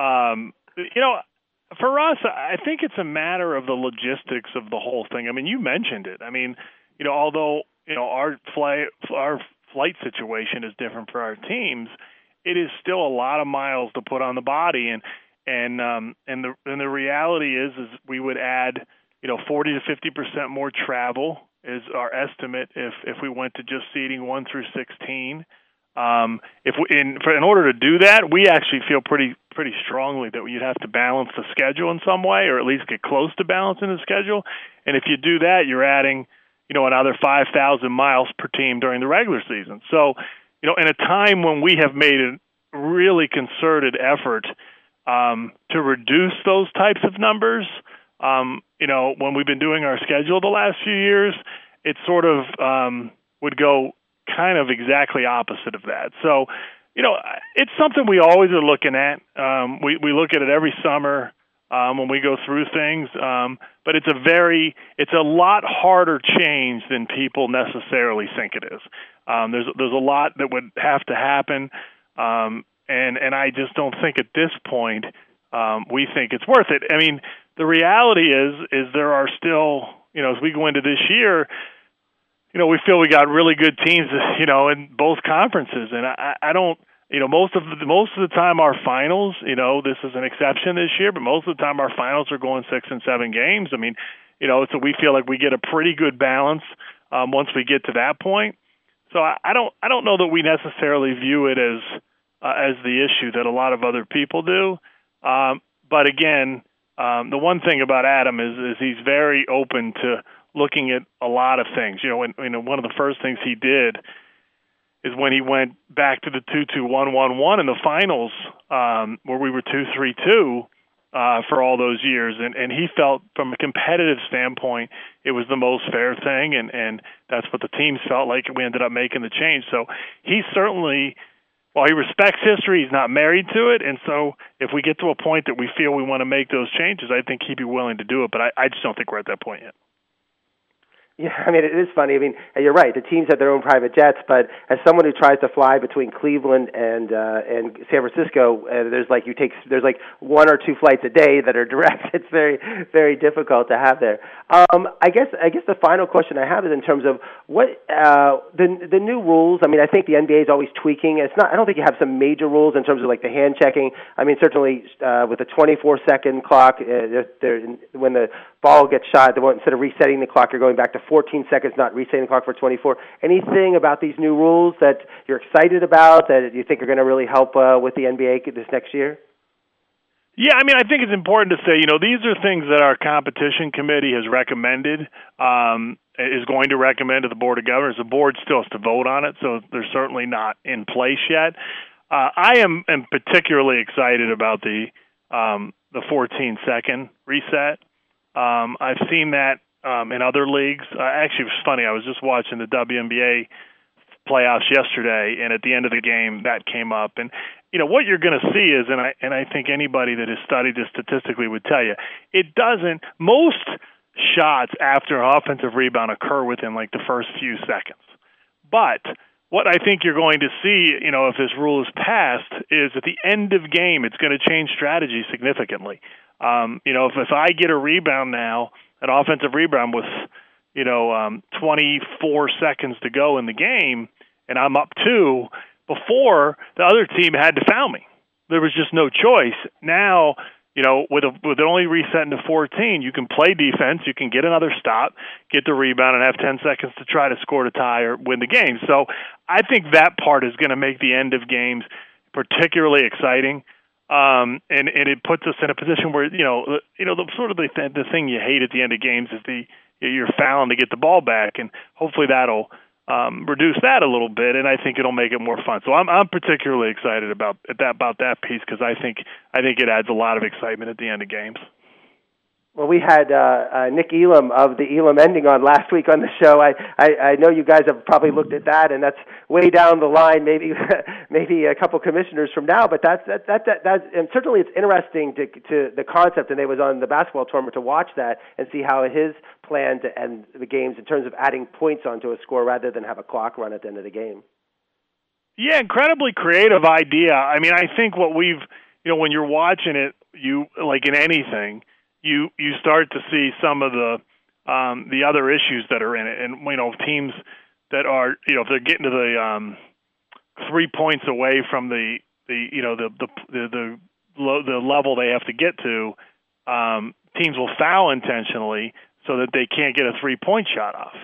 um, you know, for us, I think it's a matter of the logistics of the whole thing. I mean, you mentioned it. I mean, you know, although you know our flight our flight situation is different for our teams it is still a lot of miles to put on the body. And and um and the and the reality is is we would add you know 40 to 50 percent more travel is our estimate if if we went to just seating 1 through 16 um if we in for in order to do that we actually feel pretty pretty strongly that you'd have to balance the schedule in some way or at least get close to balancing the schedule. And if you do that you're adding you know another 5000 miles per team during the regular season. So you know, in a time when we have made a really concerted effort um, to reduce those types of numbers, um, you know, when we've been doing our schedule the last few years, it sort of um, would go kind of exactly opposite of that. So, you know, it's something we always are looking at. Um, we we look at it every summer um, when we go through things. Um, but it's a very, it's a lot harder change than people necessarily think it is. Um, there's there's a lot that would have to happen, um, and and I just don't think at this point um, we think it's worth it. I mean, the reality is is there are still, you know, as we go into this year. You know, we feel we got really good teams, you know, in both conferences, and I, I don't, you know most of the most of the time our finals you know this is an exception this year but most of the time our finals are going six and seven games. I mean you know so we feel like we get a pretty good balance um once we get to that point. So i, I don't i don't know that we necessarily view it as uh, as the issue that a lot of other people do. Um but again um the one thing about adam is is he's very open to looking at a lot of things. You know when you know one of the first things he did is when he went back to the two two one one one in the finals, um, where we were two three two uh, for all those years, and and he felt from a competitive standpoint it was the most fair thing, and and that's what the teams felt like. We ended up making the change, so he certainly. While he respects history, he's not married to it, and so if we get to a point that we feel we want to make those changes, I think he'd be willing to do it. But I, I just don't think we're at that point yet. Yeah, I mean it is funny. I mean you're right. The teams have their own private jets, but as someone who tries to fly between Cleveland and uh, and San Francisco, uh, there's like you take there's like one or two flights a day that are direct. It's very very difficult to have there. Um, I guess I guess the final question I have is in terms of what uh, the the new rules. I mean I think the NBA is always tweaking. It's not. I don't think you have some major rules in terms of like the hand checking. I mean certainly uh, with a 24 second clock, uh, there, when the ball gets shot, instead of resetting the clock, you're going back to 14 seconds, not resetting the clock for 24. Anything about these new rules that you're excited about that you think are going to really help uh, with the NBA this next year? Yeah, I mean, I think it's important to say, you know, these are things that our competition committee has recommended, um, is going to recommend to the board of governors. The board still has to vote on it, so they're certainly not in place yet. Uh, I am, am particularly excited about the um, the 14 second reset. Um, I've seen that um, in other leagues. Uh, actually, it was funny. I was just watching the WNBA playoffs yesterday, and at the end of the game, that came up. And you know what you're going to see is, and I and I think anybody that has studied this statistically would tell you, it doesn't. Most shots after an offensive rebound occur within like the first few seconds, but what I think you're going to see, you know, if this rule is passed, is at the end of game, it's going to change strategy significantly. Um, you know, if if I get a rebound now an offensive rebound with you know um, 24 seconds to go in the game, and I'm up two. Before the other team had to foul me, there was just no choice. Now, you know, with a, with it only resetting to 14, you can play defense, you can get another stop, get the rebound, and have 10 seconds to try to score to tie or win the game. So, I think that part is going to make the end of games particularly exciting um, and and it puts us in a position where you know you know the sort of the the thing you hate at the end of games is the you're fouling to get the ball back, and hopefully that'll um, reduce that a little bit, and I think it'll make it more fun. So I'm I'm particularly excited about that about that piece because I think I think it adds a lot of excitement at the end of games. Well, we had uh, uh, Nick Elam of the Elam Ending on last week on the show. I, I I know you guys have probably looked at that, and that's way down the line, maybe maybe a couple commissioners from now. But that's that that that, that and certainly it's interesting to to the concept. And they was on the basketball tournament to watch that and see how his plan to end the games in terms of adding points onto a score rather than have a clock run at the end of the game. Yeah, incredibly creative idea. I mean, I think what we've you know when you're watching it, you like in anything you you start to see some of the um, the other issues that are in it, and you know teams that are you know if they're getting to the um, three points away from the the you know the the the the, the level they have to get to, um, teams will foul intentionally so that they can't get a three point shot off.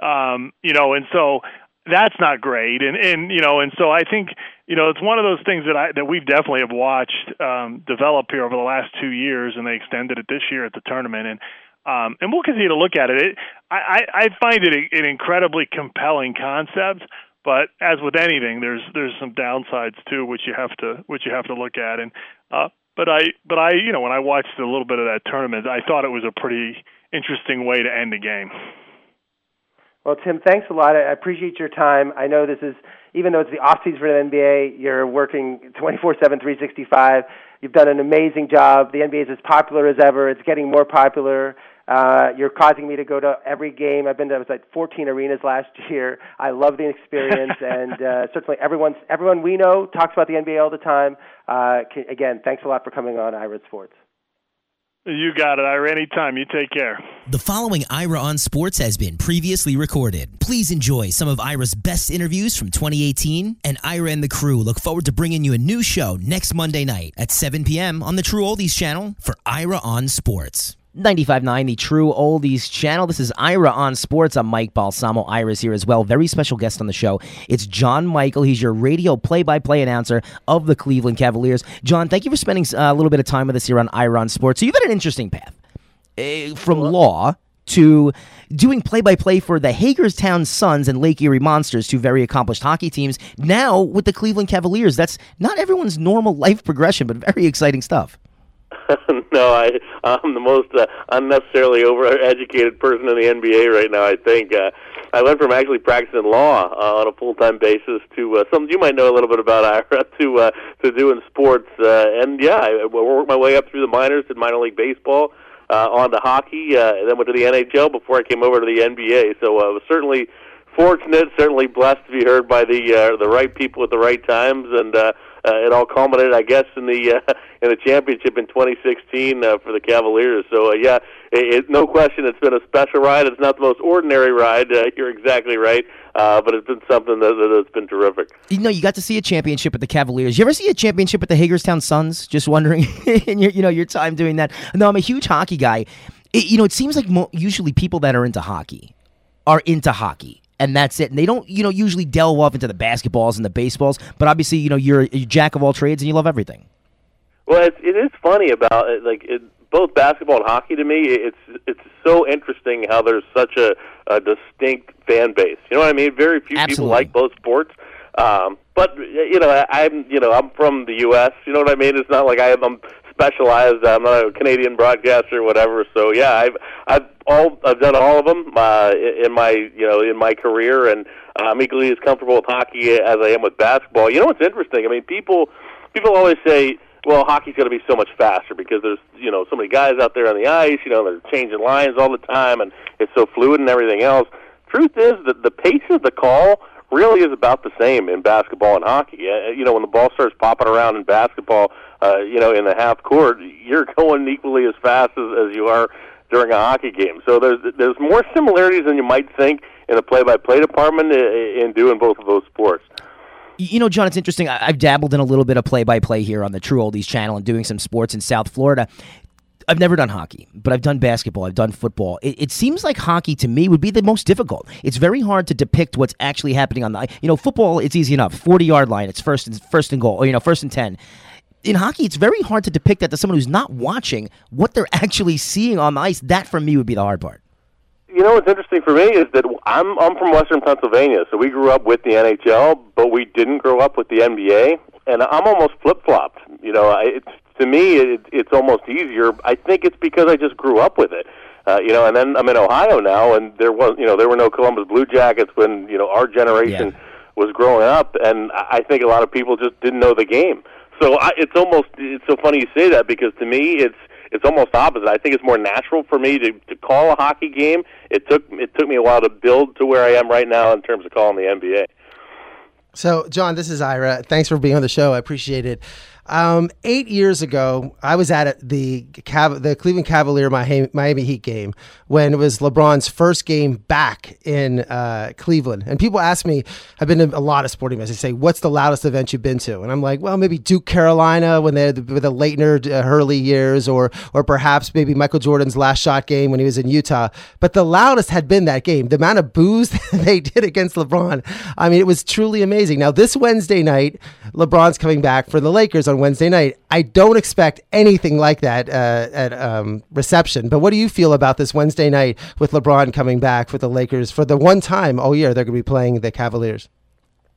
Um, you know, and so that's not great. And and you know, and so I think you know it's one of those things that I that we definitely have watched um, develop here over the last two years, and they extended it this year at the tournament, and um, and we'll continue to look at it. it I, I find it an incredibly compelling concept, but as with anything, there's there's some downsides too, which you have to which you have to look at. And uh, but I but I you know when I watched a little bit of that tournament, I thought it was a pretty interesting way to end a game. Well, Tim, thanks a lot. I appreciate your time. I know this is, even though it's the off season for the NBA, you're working 24 7, 365. You've done an amazing job. The NBA is as popular as ever. It's getting more popular. Uh, you're causing me to go to every game. I've been to I was like 14 arenas last year. I love the experience, and uh, certainly everyone everyone we know talks about the NBA all the time. Uh, can, again, thanks a lot for coming on Ira Sports. You got it, Ira. Anytime. You take care. The following Ira on Sports has been previously recorded. Please enjoy some of Ira's best interviews from 2018, and Ira and the crew look forward to bringing you a new show next Monday night at 7 p.m. on the True Oldies channel for Ira on Sports. 95.9, the True Oldies channel. This is Ira on Sports. I'm Mike Balsamo. Ira's here as well. Very special guest on the show. It's John Michael. He's your radio play-by-play announcer of the Cleveland Cavaliers. John, thank you for spending uh, a little bit of time with us here on Ira on Sports. So you've had an interesting path uh, from law to doing play-by-play for the Hagerstown Suns and Lake Erie Monsters, two very accomplished hockey teams. Now with the Cleveland Cavaliers. That's not everyone's normal life progression, but very exciting stuff. no, I I'm the most uh, unnecessarily overeducated person in the NBA right now. I think uh, I went from actually practicing law uh, on a full time basis to uh, something you might know a little bit about, Ira, to uh, to doing sports. Uh, and yeah, I worked my way up through the minors, did minor league baseball. uh, on to hockey, uh, and then went to the NHL before I came over to the NBA. So uh, I was certainly fortunate, certainly blessed to be heard by the uh, the right people at the right times, and uh, uh, it all culminated, I guess, in the uh, in the championship in 2016 uh, for the Cavaliers. So uh, yeah, it, it, no question, it's been a special ride. It's not the most ordinary ride. Uh, you're exactly right, uh, but it's been something that, that's been terrific. You know, you got to see a championship with the Cavaliers. You ever see a championship with the Hagerstown Suns? Just wondering, in your you know your time doing that. No, I'm a huge hockey guy. It, you know, it seems like mo- usually people that are into hockey are into hockey and that's it. And they don't, you know, usually delve off into the basketballs and the baseballs. But obviously, you know, you're a jack of all trades and you love everything. Well, it's, it is funny about it, like it, both basketball and hockey. To me, it's it's so interesting how there's such a, a distinct fan base. You know what I mean? Very few Absolutely. people like both sports. Um, but you know, I'm you know I'm from the U.S. You know what I mean? It's not like I am, I'm specialized. I'm not a Canadian broadcaster or whatever. So yeah, I've I've all I've done all of them uh, in my you know in my career, and I'm equally as comfortable with hockey as I am with basketball. You know what's interesting? I mean, people people always say. Well, hockey's going to be so much faster because there's, you know, so many guys out there on the ice. You know, they're changing lines all the time, and it's so fluid and everything else. Truth is that the pace of the call really is about the same in basketball and hockey. Uh, you know, when the ball starts popping around in basketball, uh, you know, in the half court, you're going equally as fast as, as you are during a hockey game. So there's there's more similarities than you might think in the play-by-play department in doing both of those sports. You know, John, it's interesting. I've dabbled in a little bit of play by play here on the True Oldies channel and doing some sports in South Florida. I've never done hockey, but I've done basketball. I've done football. It, it, seems like hockey to me would be the most difficult. It's very hard to depict what's actually happening on the. You know, football it's easy enough. Forty yard line, it's first and first and goal. Or, you know, first and ten. In hockey, it's very hard to depict that to someone who's not watching what they're actually seeing on the ice. That for me would be the hard part you know what's interesting for me is that I'm I'm from Western Pennsylvania, so we grew up with the NHL, but we didn't grow up with the NBA, and I'm almost flip flopped. You know, it's to me it, it's almost easier. I think it's because I just grew up with it. Uh, you know, and then I'm in Ohio now, and there was you know there were no Columbus Blue Jackets when you know our generation yeah. was growing up, and I think a lot of people just didn't know the game. So I, it's almost it's so funny you say that because to me it's it's almost opposite. I think it's more natural for me to to call a hockey game. It took it took me a while to build to where I am right now in terms of calling the NBA. So, John, this is Ira. Thanks for being on the show. I appreciate it. Um, eight years ago, I was at the Cav- the Cleveland Cavalier Miami Heat game when it was LeBron's first game back in uh, Cleveland. And people ask me, I've been to a lot of sporting events. They say, "What's the loudest event you've been to?" And I'm like, "Well, maybe Duke, Carolina, when they had the, the Laettner uh, Hurley years, or or perhaps maybe Michael Jordan's last shot game when he was in Utah." But the loudest had been that game. The amount of boos they did against LeBron, I mean, it was truly amazing. Now this Wednesday night, LeBron's coming back for the Lakers on Wednesday night. I don't expect anything like that uh, at um, reception. But what do you feel about this Wednesday night with LeBron coming back for the Lakers for the one time all year they're going to be playing the Cavaliers?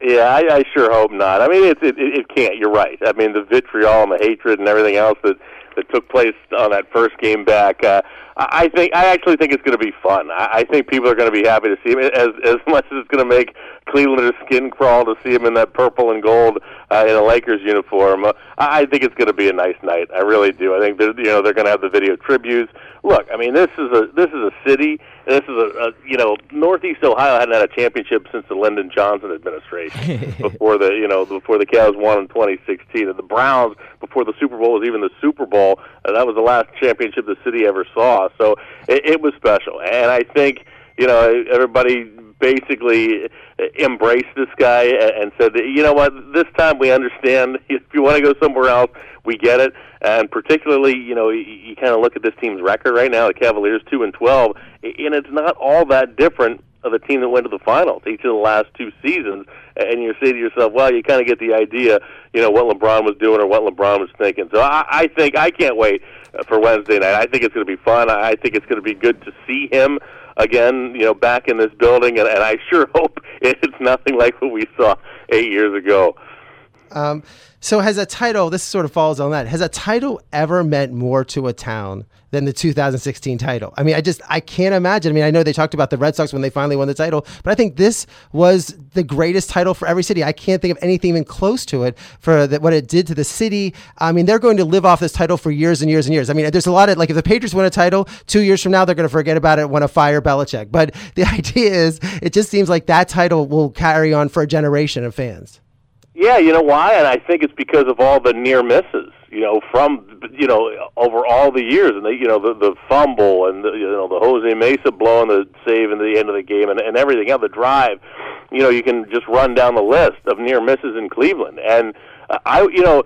Yeah, I, I sure hope not. I mean, it, it it can't. You're right. I mean, the vitriol and the hatred and everything else that that took place on that first game back. Uh, I think I actually think it's going to be fun. I, I think people are going to be happy to see him as as much as it's going to make Clevelanders skin crawl to see him in that purple and gold uh, in a Lakers uniform. Uh, I think it's going to be a nice night. I really do. I think you know they're going to have the video tributes. Look, I mean this is a this is a city. This is a, a you know Northeast Ohio hadn't had a championship since the Lyndon Johnson administration before the you know before the Cavs won in 2016. And the Browns before the Super Bowl was even the Super Bowl. Uh, that was the last championship the city ever saw. So it, it was special. And I think you know everybody basically embraced this guy and said, you know what, this time we understand. If you want to go somewhere else, we get it. And particularly, you know, you, you kind of look at this team's record right now. The Cavaliers two and twelve, and it's not all that different of the team that went to the finals each of the last two seasons. And you say to yourself, well, you kind of get the idea, you know, what LeBron was doing or what LeBron was thinking. So I, I think I can't wait uh, for Wednesday night. I think it's going to be fun. I think it's going to be good to see him again, you know, back in this building, and, and I sure hope it's nothing like what we saw eight years ago. Um, so has a title, this sort of falls on that, has a title ever meant more to a town than the 2016 title? I mean, I just, I can't imagine. I mean, I know they talked about the Red Sox when they finally won the title, but I think this was the greatest title for every city. I can't think of anything even close to it for the, what it did to the city. I mean, they're going to live off this title for years and years and years. I mean, there's a lot of, like, if the Patriots win a title, two years from now, they're going to forget about it when a fire Belichick. But the idea is, it just seems like that title will carry on for a generation of fans. Yeah, you know why? And I think it's because of all the near misses. You know, from you know over all the years, and the you know the the fumble and the, you know the Jose Mesa blowing the save in the end of the game, and, and everything else, the drive. You know, you can just run down the list of near misses in Cleveland, and I you know.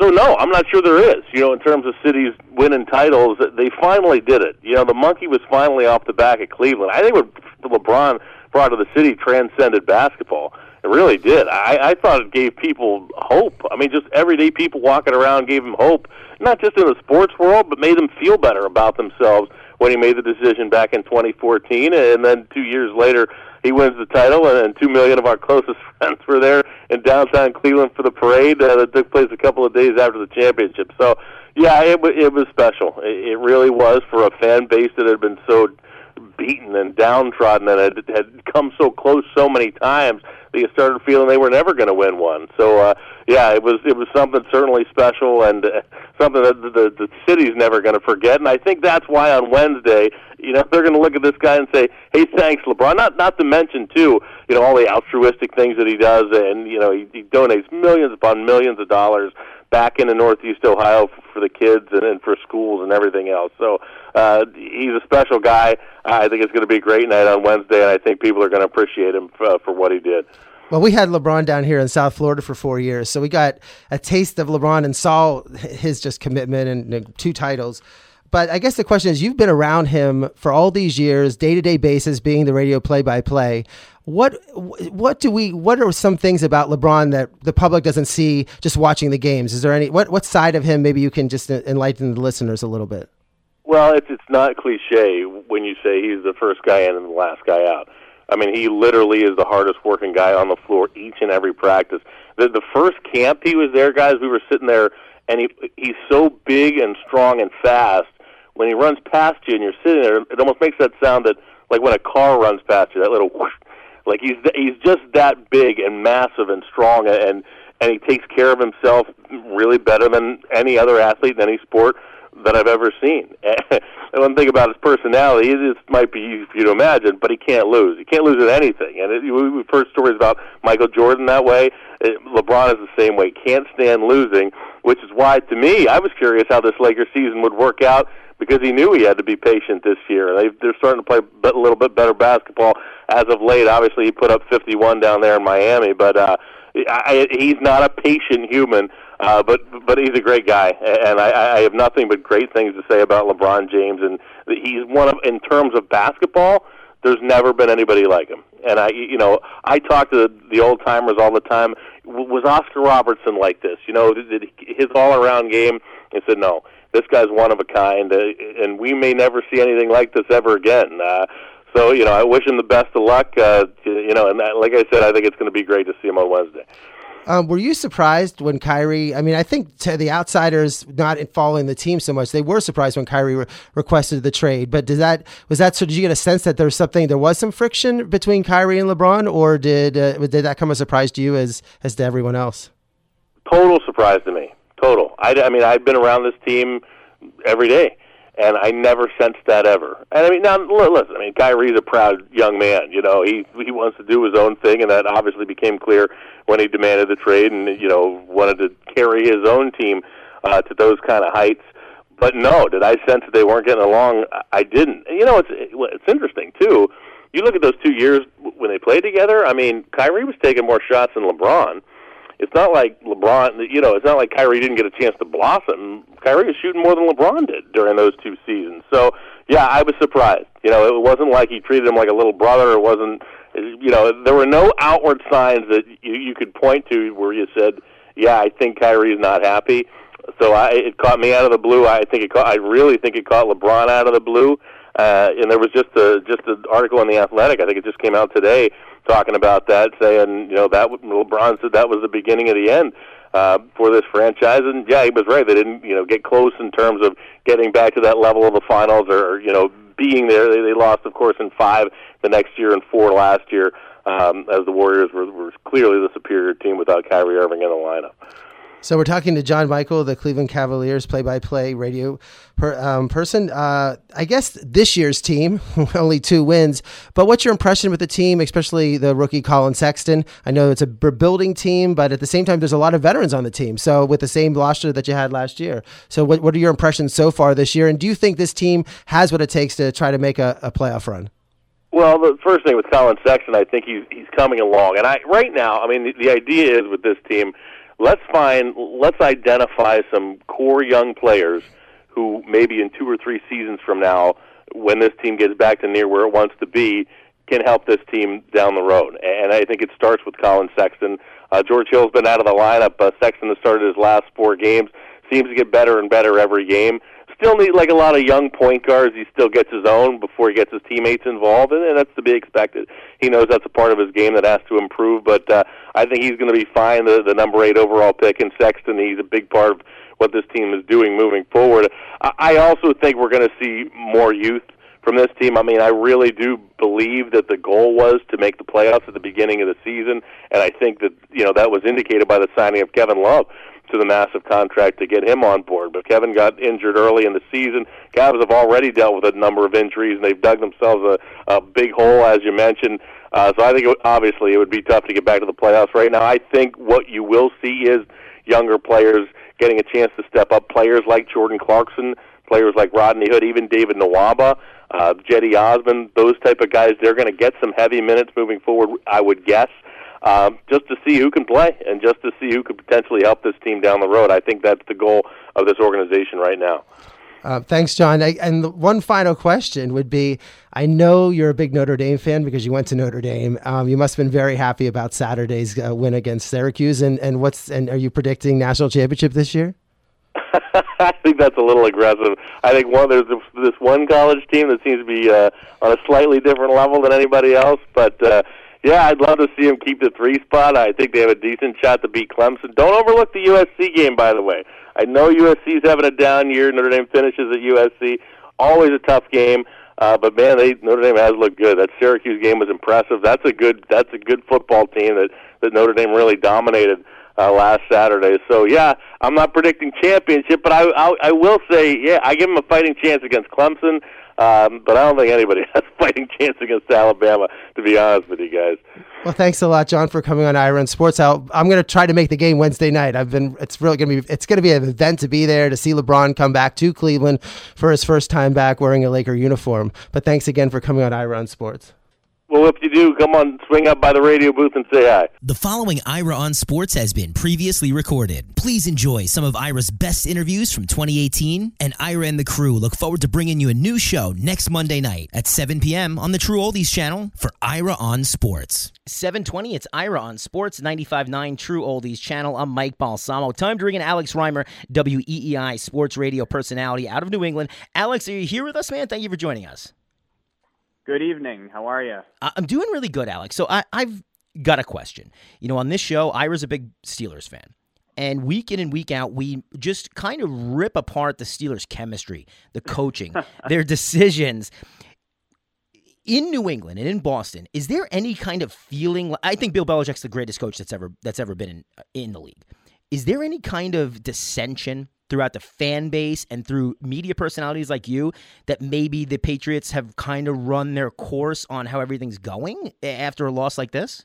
So no, I'm not sure there is. You know, in terms of cities winning titles, they finally did it. You know, the monkey was finally off the back of Cleveland. I think what LeBron brought to the city transcended basketball. It really did. I, I thought it gave people hope. I mean, just everyday people walking around gave them hope, not just in the sports world, but made them feel better about themselves when he made the decision back in 2014. And then two years later, he wins the title, and two million of our closest friends were there in downtown Cleveland for the parade uh, that took place a couple of days after the championship. So, yeah, it, it was special. It, it really was for a fan base that had been so beaten and downtrodden and had, had come so close so many times that you started feeling they were never going to win one. So uh, yeah, it was it was something certainly special and uh, something that the, the, the city's never going to forget. And I think that's why on Wednesday, you know, they're going to look at this guy and say, "Hey, thanks, LeBron." Not not to mention too, you know, all the altruistic things that he does, and you know, he, he donates millions upon millions of dollars back into Northeast Ohio for the kids and, and for schools and everything else. So uh, he's a special guy. I think it's going to be a great night on Wednesday, and I think people are going to appreciate him for, uh, for what he did. Well, we had LeBron down here in South Florida for four years, so we got a taste of LeBron and saw his just commitment and, and two titles. But I guess the question is, you've been around him for all these years, day to day basis, being the radio play by play. What what do we? What are some things about LeBron that the public doesn't see just watching the games? Is there any what what side of him maybe you can just enlighten the listeners a little bit? Well, it's it's not cliche when you say he's the first guy in and the last guy out. I mean, he literally is the hardest working guy on the floor each and every practice. The the first camp he was there, guys, we were sitting there, and he he's so big and strong and fast. When he runs past you and you're sitting there, it almost makes that sound that like when a car runs past you, that little whoosh, like he's he's just that big and massive and strong, and and he takes care of himself really better than any other athlete in any sport that I've ever seen. and one thing about his personality, this might be you to imagine, but he can't lose. He can't lose at anything. And it, we've heard stories about Michael Jordan that way. It, LeBron is the same way. Can't stand losing, which is why, to me, I was curious how this Lakers season would work out because he knew he had to be patient this year. They, they're starting to play a little bit better basketball as of late. Obviously, he put up 51 down there in Miami, but uh, I, he's not a patient human. Uh, but but he's a great guy, and I, I have nothing but great things to say about LeBron James. And he's one of, in terms of basketball, there's never been anybody like him. And I, you know, I talk to the, the old timers all the time. Was Oscar Robertson like this? You know, did, did his all around game? I said no this guy's one of a kind, uh, and we may never see anything like this ever again. Uh, so, you know, I wish him the best of luck. Uh, you know, and like I said, I think it's going to be great to see him on Wednesday. Um, were you surprised when Kyrie? I mean, I think to the outsiders not following the team so much, they were surprised when Kyrie re- requested the trade. But did that was that? So did you get a sense that there was something? There was some friction between Kyrie and LeBron, or did uh, did that come as a surprise to you as as to everyone else? Total surprise to me. Total. I, I mean, I've been around this team every day, and I never sensed that ever. And I mean, now listen. I mean, Kyrie's a proud young man. You know, he he wants to do his own thing, and that obviously became clear when he demanded the trade, and you know, wanted to carry his own team uh, to those kind of heights. But no, did I sense that they weren't getting along? I didn't. You know, it's it's interesting too. You look at those two years when they played together. I mean, Kyrie was taking more shots than LeBron it's not like LeBron, you know, it's not like Kyrie didn't get a chance to blossom. Kyrie was shooting more than LeBron did during those two seasons. So, yeah, I was surprised. You know, it wasn't like he treated him like a little brother. It wasn't, you know, there were no outward signs that you, you could point to where you said, yeah, I think Kyrie's not happy. So I, it caught me out of the blue. I think it caught, I really think it caught LeBron out of the blue. Uh, and there was just a just an article in the Athletic. I think it just came out today talking about that, saying, you know, that LeBron said that was the beginning of the end uh, for this franchise. And yeah, he was right. They didn't, you know, get close in terms of getting back to that level of the finals or, you know, being there. They, they lost, of course, in five the next year and four last year, um, as the Warriors were, were clearly the superior team without Kyrie Irving in the lineup. So we're talking to John Michael, the Cleveland Cavaliers play-by-play radio per, um, person. Uh, I guess this year's team only two wins, but what's your impression with the team, especially the rookie Collin Sexton? I know it's a building team, but at the same time, there's a lot of veterans on the team. So with the same roster that you had last year, so what, what are your impressions so far this year? And do you think this team has what it takes to try to make a, a playoff run? Well, the first thing with Collin Sexton, I think he's he's coming along, and I right now, I mean, the, the idea is with this team let's find let's identify some core young players who maybe in two or three seasons from now when this team gets back to near where it wants to be can help this team down the road. And i think it starts with collin sexton. Uh, george hill's been out of the lineup uh, sexton has started his last four games. Seems to get better and better every game still need like a lot of young point guards. He still gets his own before he gets his teammates involved, and, and that's to be expected. He knows that's a part of his game that has to improve, but uh, I think he's going to be fine. The, the number eight overall pick in Sexton, he's a big part of what this team is doing moving forward. I, I also think we're going to see more youth from this team. I mean, I really do believe that the goal was to make the playoffs at the beginning of the season, and I think that you know that was indicated by the signing of Kevin Love to the massive contract to get him on board. But Kevin got injured early in the season. Cavs have already dealt with a number of injuries, and they've dug themselves a, a big hole, as you mentioned. Uh, so I think it, obviously it would be tough to get back to the playoffs right now. I think what you will see is younger players getting a chance to step up. Players like Jordan Clarkson, players like Rodney Hood, even David Nwaba, uh, Cedi Osman, those type of guys. They're going to get some heavy minutes moving forward, I would guess um, just to see who can play and just to see who could potentially help this team down the road. I think that's the goal of this organization right now. Uh, thanks, John. I, and one final question would be: I know you're a big Notre Dame fan because you went to Notre Dame. Um, you must have been very happy about Saturday's uh, win against Syracuse. And, and what's and are you predicting national championship this year? I think that's a little aggressive. I think one there's this one college team that seems to be uh, on a slightly different level than anybody else, but. Uh, yeah, I'd love to see them keep the three spot. I think they have a decent shot to beat Clemson. Don't overlook the USC game, by the way. I know USC's having a down year. Notre Dame finishes at USC. Always a tough game, uh, but man, they Notre Dame has looked good. That Syracuse game was impressive. That's a good that's a good football team that that Notre Dame really dominated uh, last Saturday. So yeah, I'm not predicting championship, but I, I I will say yeah, I give them a fighting chance against Clemson. Um, but I don't think anybody has a fighting chance against Alabama, to be honest with you guys. Well, thanks a lot, John, for coming on Ira and Sports. Out. I'm going to try to make the game Wednesday night. I've been. It's really going to be. It's going to be an event to be there to see LeBron come back to Cleveland for his first time back wearing a Laker uniform. But thanks again for coming on Ira on Sports. Well, if you do, come on, swing up by the radio booth and say hi. The following Ira on Sports has been previously recorded. Please enjoy some of Ira's best interviews from 2018, and Ira and the crew look forward to bringing you a new show next Monday night at 7 p.m. on the True Oldies channel for Ira on Sports. 720, it's Ira on Sports, 95.9 True Oldies channel. I'm Mike Balsamo. Time to bring in Alex Reimer, WEEI sports radio personality out of New England. Alex, are you here with us, man? Thank you for joining us. Good evening. How are you? I'm doing really good, Alex. So I, I've got a question. You know, on this show, Ira's a big Steelers fan. And week in and week out, we just kind of rip apart the Steelers' chemistry, the coaching, their decisions. In New England and in Boston, is there any kind of feeling? I think Bill Belichick's the greatest coach that's ever that's ever been in uh, in the league. Is there any kind of dissension throughout the fan base and through media personalities like you that maybe the Patriots have kind of run their course on how everything's going after a loss like this?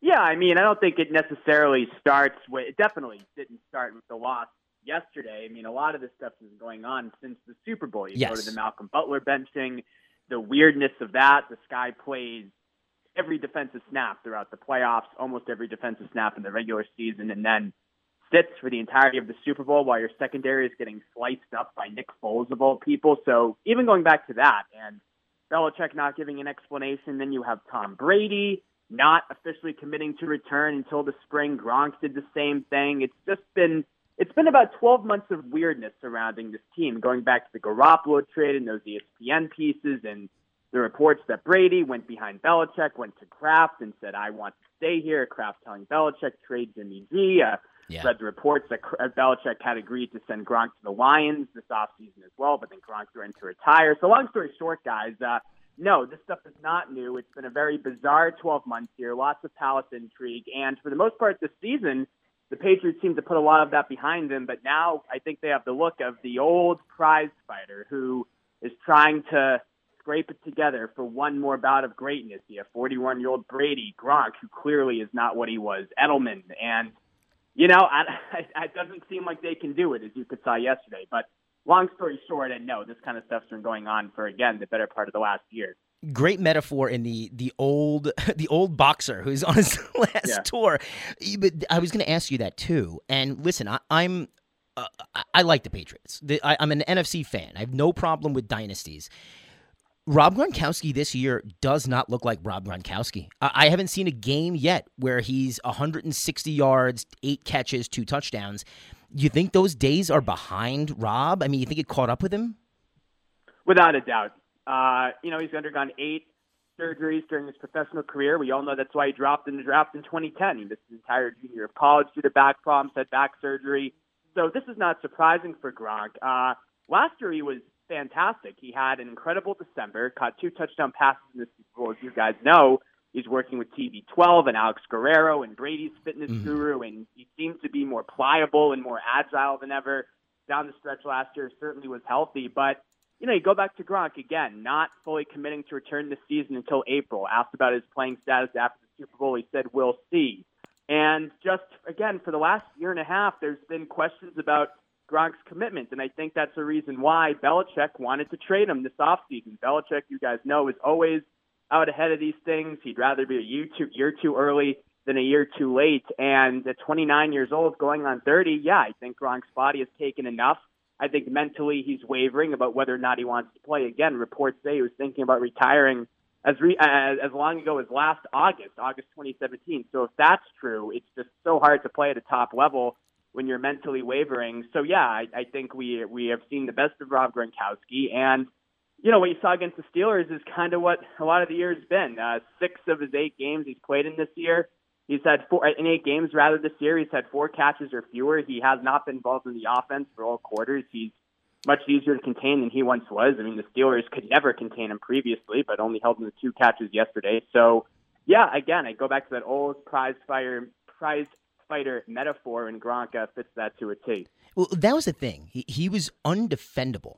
Yeah, I mean, I don't think it necessarily starts with, it definitely didn't start with the loss yesterday. I mean, a lot of this stuff has been going on since the Super Bowl. You yes. go to the Malcolm Butler benching, the weirdness of that. This guy plays every defensive snap throughout the playoffs, almost every defensive snap in the regular season, and then sits for the entirety of the Super Bowl while your secondary is getting sliced up by Nick Foles of all people. So even going back to that and Belichick not giving an explanation, then you have Tom Brady not officially committing to return until the spring. Gronk did the same thing. It's just been it's been about 12 months of weirdness surrounding this team, going back to the Garoppolo trade and those ESPN pieces and the reports that Brady went behind Belichick, went to Kraft and said, I want to stay here. Kraft telling Belichick, trade Jimmy G. Uh, yeah. Read the reports that Belichick had agreed to send Gronk to the Lions this offseason as well, but then Gronk threatened to retire. So, long story short, guys, uh, no, this stuff is not new. It's been a very bizarre 12 months here, lots of palace intrigue, and for the most part this season, the Patriots seem to put a lot of that behind them. But now I think they have the look of the old prize fighter who is trying to scrape it together for one more bout of greatness. You have 41 year old Brady, Gronk, who clearly is not what he was, Edelman, and you know, I, I, it doesn't seem like they can do it, as you could saw yesterday. But long story short, and no, this kind of stuff's been going on for again the better part of the last year. Great metaphor in the the old the old boxer who's on his last yeah. tour. But I was going to ask you that too. And listen, I, am uh, I like the Patriots. The, I, I'm an NFC fan. I have no problem with dynasties. Rob Gronkowski this year does not look like Rob Gronkowski. I haven't seen a game yet where he's 160 yards, eight catches, two touchdowns. You think those days are behind Rob? I mean, you think it caught up with him? Without a doubt. Uh, you know, he's undergone eight surgeries during his professional career. We all know that's why he dropped in the draft in 2010. He missed his entire junior year of college due to back problems, had back surgery. So this is not surprising for Gronk. Uh, last year he was fantastic. He had an incredible December, caught two touchdown passes in the Super Bowl. As you guys know, he's working with TB12 and Alex Guerrero and Brady's fitness mm-hmm. guru, and he seems to be more pliable and more agile than ever. Down the stretch last year, certainly was healthy, but you know, you go back to Gronk again, not fully committing to return this season until April. Asked about his playing status after the Super Bowl, he said, "We'll see." And just again, for the last year and a half, there's been questions about Gronk's commitment. And I think that's the reason why Belichick wanted to trade him this offseason. Belichick, you guys know, is always out ahead of these things. He'd rather be a year too, year too early than a year too late. And at 29 years old, going on 30, yeah, I think Gronk's body has taken enough. I think mentally he's wavering about whether or not he wants to play. Again, reports say he was thinking about retiring as re- as, as long ago as last August, August 2017. So if that's true, it's just so hard to play at a top level when you're mentally wavering. So yeah, I, I think we we have seen the best of Rob Gronkowski, and you know what you saw against the Steelers is kind of what a lot of the year has been. Uh, six of his eight games he's played in this year, he's had four in eight games rather this year. He's had four catches or fewer. He has not been involved in the offense for all quarters. He's much easier to contain than he once was. I mean, the Steelers could never contain him previously, but only held him to two catches yesterday. So, yeah, again, I go back to that old prize fire, prize fighter metaphor, and Gronk fits that to a T. Well, that was the thing. He, he was undefendable.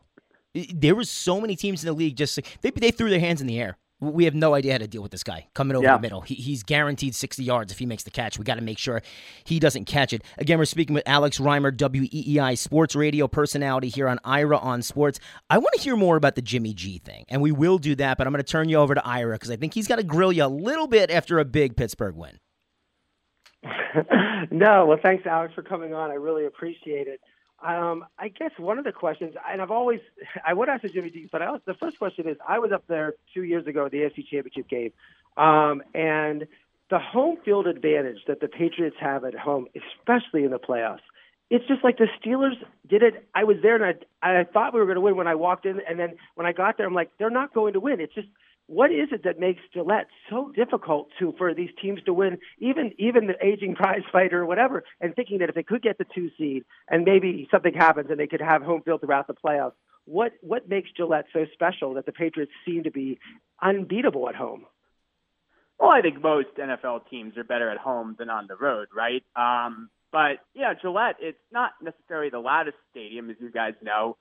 There was so many teams in the league just they they threw their hands in the air. We have no idea how to deal with this guy coming over yeah. the middle. He, he's guaranteed 60 yards if he makes the catch. We got to make sure he doesn't catch it. Again, we're speaking with Alex Reimer, WEEI sports radio personality here on Ira on Sports. I want to hear more about the Jimmy G thing, and we will do that, but I'm going to turn you over to Ira because I think he's got to grill you a little bit after a big Pittsburgh win. no, well, thanks, Alex, for coming on. I really appreciate it. Um, I guess one of the questions, and I've always, I would ask the Jimmy D, but I the first question is, I was up there two years ago at the AFC Championship game, um, and the home field advantage that the Patriots have at home, especially in the playoffs, it's just like the Steelers did it. I was there and I, I thought we were going to win when I walked in, and then when I got there, I'm like, they're not going to win. It's just what is it that makes Gillette so difficult to for these teams to win, even even the aging prize fighter or whatever, and thinking that if they could get the two seed and maybe something happens and they could have home field throughout the playoffs, what what makes Gillette so special that the Patriots seem to be unbeatable at home? Well, I think most NFL teams are better at home than on the road, right? Um, but yeah, Gillette, it's not necessarily the loudest stadium, as you guys know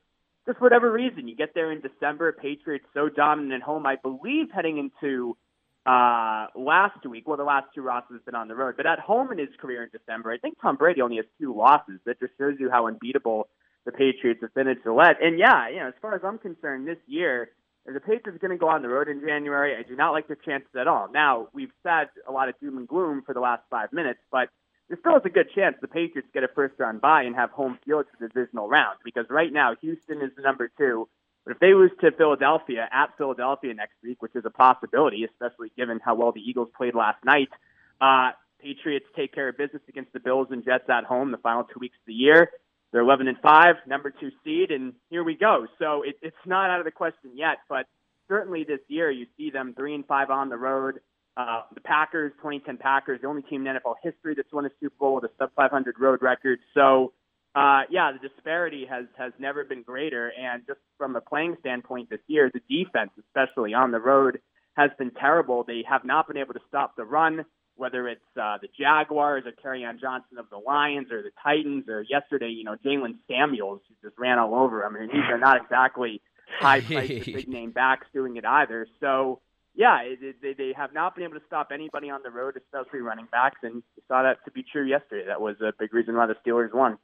just whatever reason, you get there in December. Patriots so dominant at home. I believe heading into uh, last week, well, the last two losses have been on the road, but at home in his career in December, I think Tom Brady only has two losses. That just shows you how unbeatable the Patriots have been at Gillette. And yeah, you know, as far as I'm concerned, this year, the Patriots going to go on the road in January, I do not like their chances at all. Now, we've said a lot of doom and gloom for the last five minutes, but there still is a good chance the Patriots get a first round bye and have home field for the divisional round because right now Houston is the number two. But if they lose to Philadelphia at Philadelphia next week, which is a possibility, especially given how well the Eagles played last night, uh, Patriots take care of business against the Bills and Jets at home the final two weeks of the year. They're 11 and five, number two seed, and here we go. So it, it's not out of the question yet, but certainly this year you see them three and five on the road. Uh, the Packers, 2010 Packers, the only team in NFL history that's won a Super Bowl with a sub 500 road record. So, uh, yeah, the disparity has has never been greater. And just from a playing standpoint this year, the defense, especially on the road, has been terrible. They have not been able to stop the run, whether it's uh, the Jaguars or Kerryon Johnson of the Lions or the Titans or yesterday, you know, Jaylen Samuels who just ran all over them. I mean, these are not exactly high priced big name backs doing it either. So yeah, it, they they have not been able to stop anybody on the road, especially running backs, and we saw that to be true yesterday. That was a big reason why the Steelers won.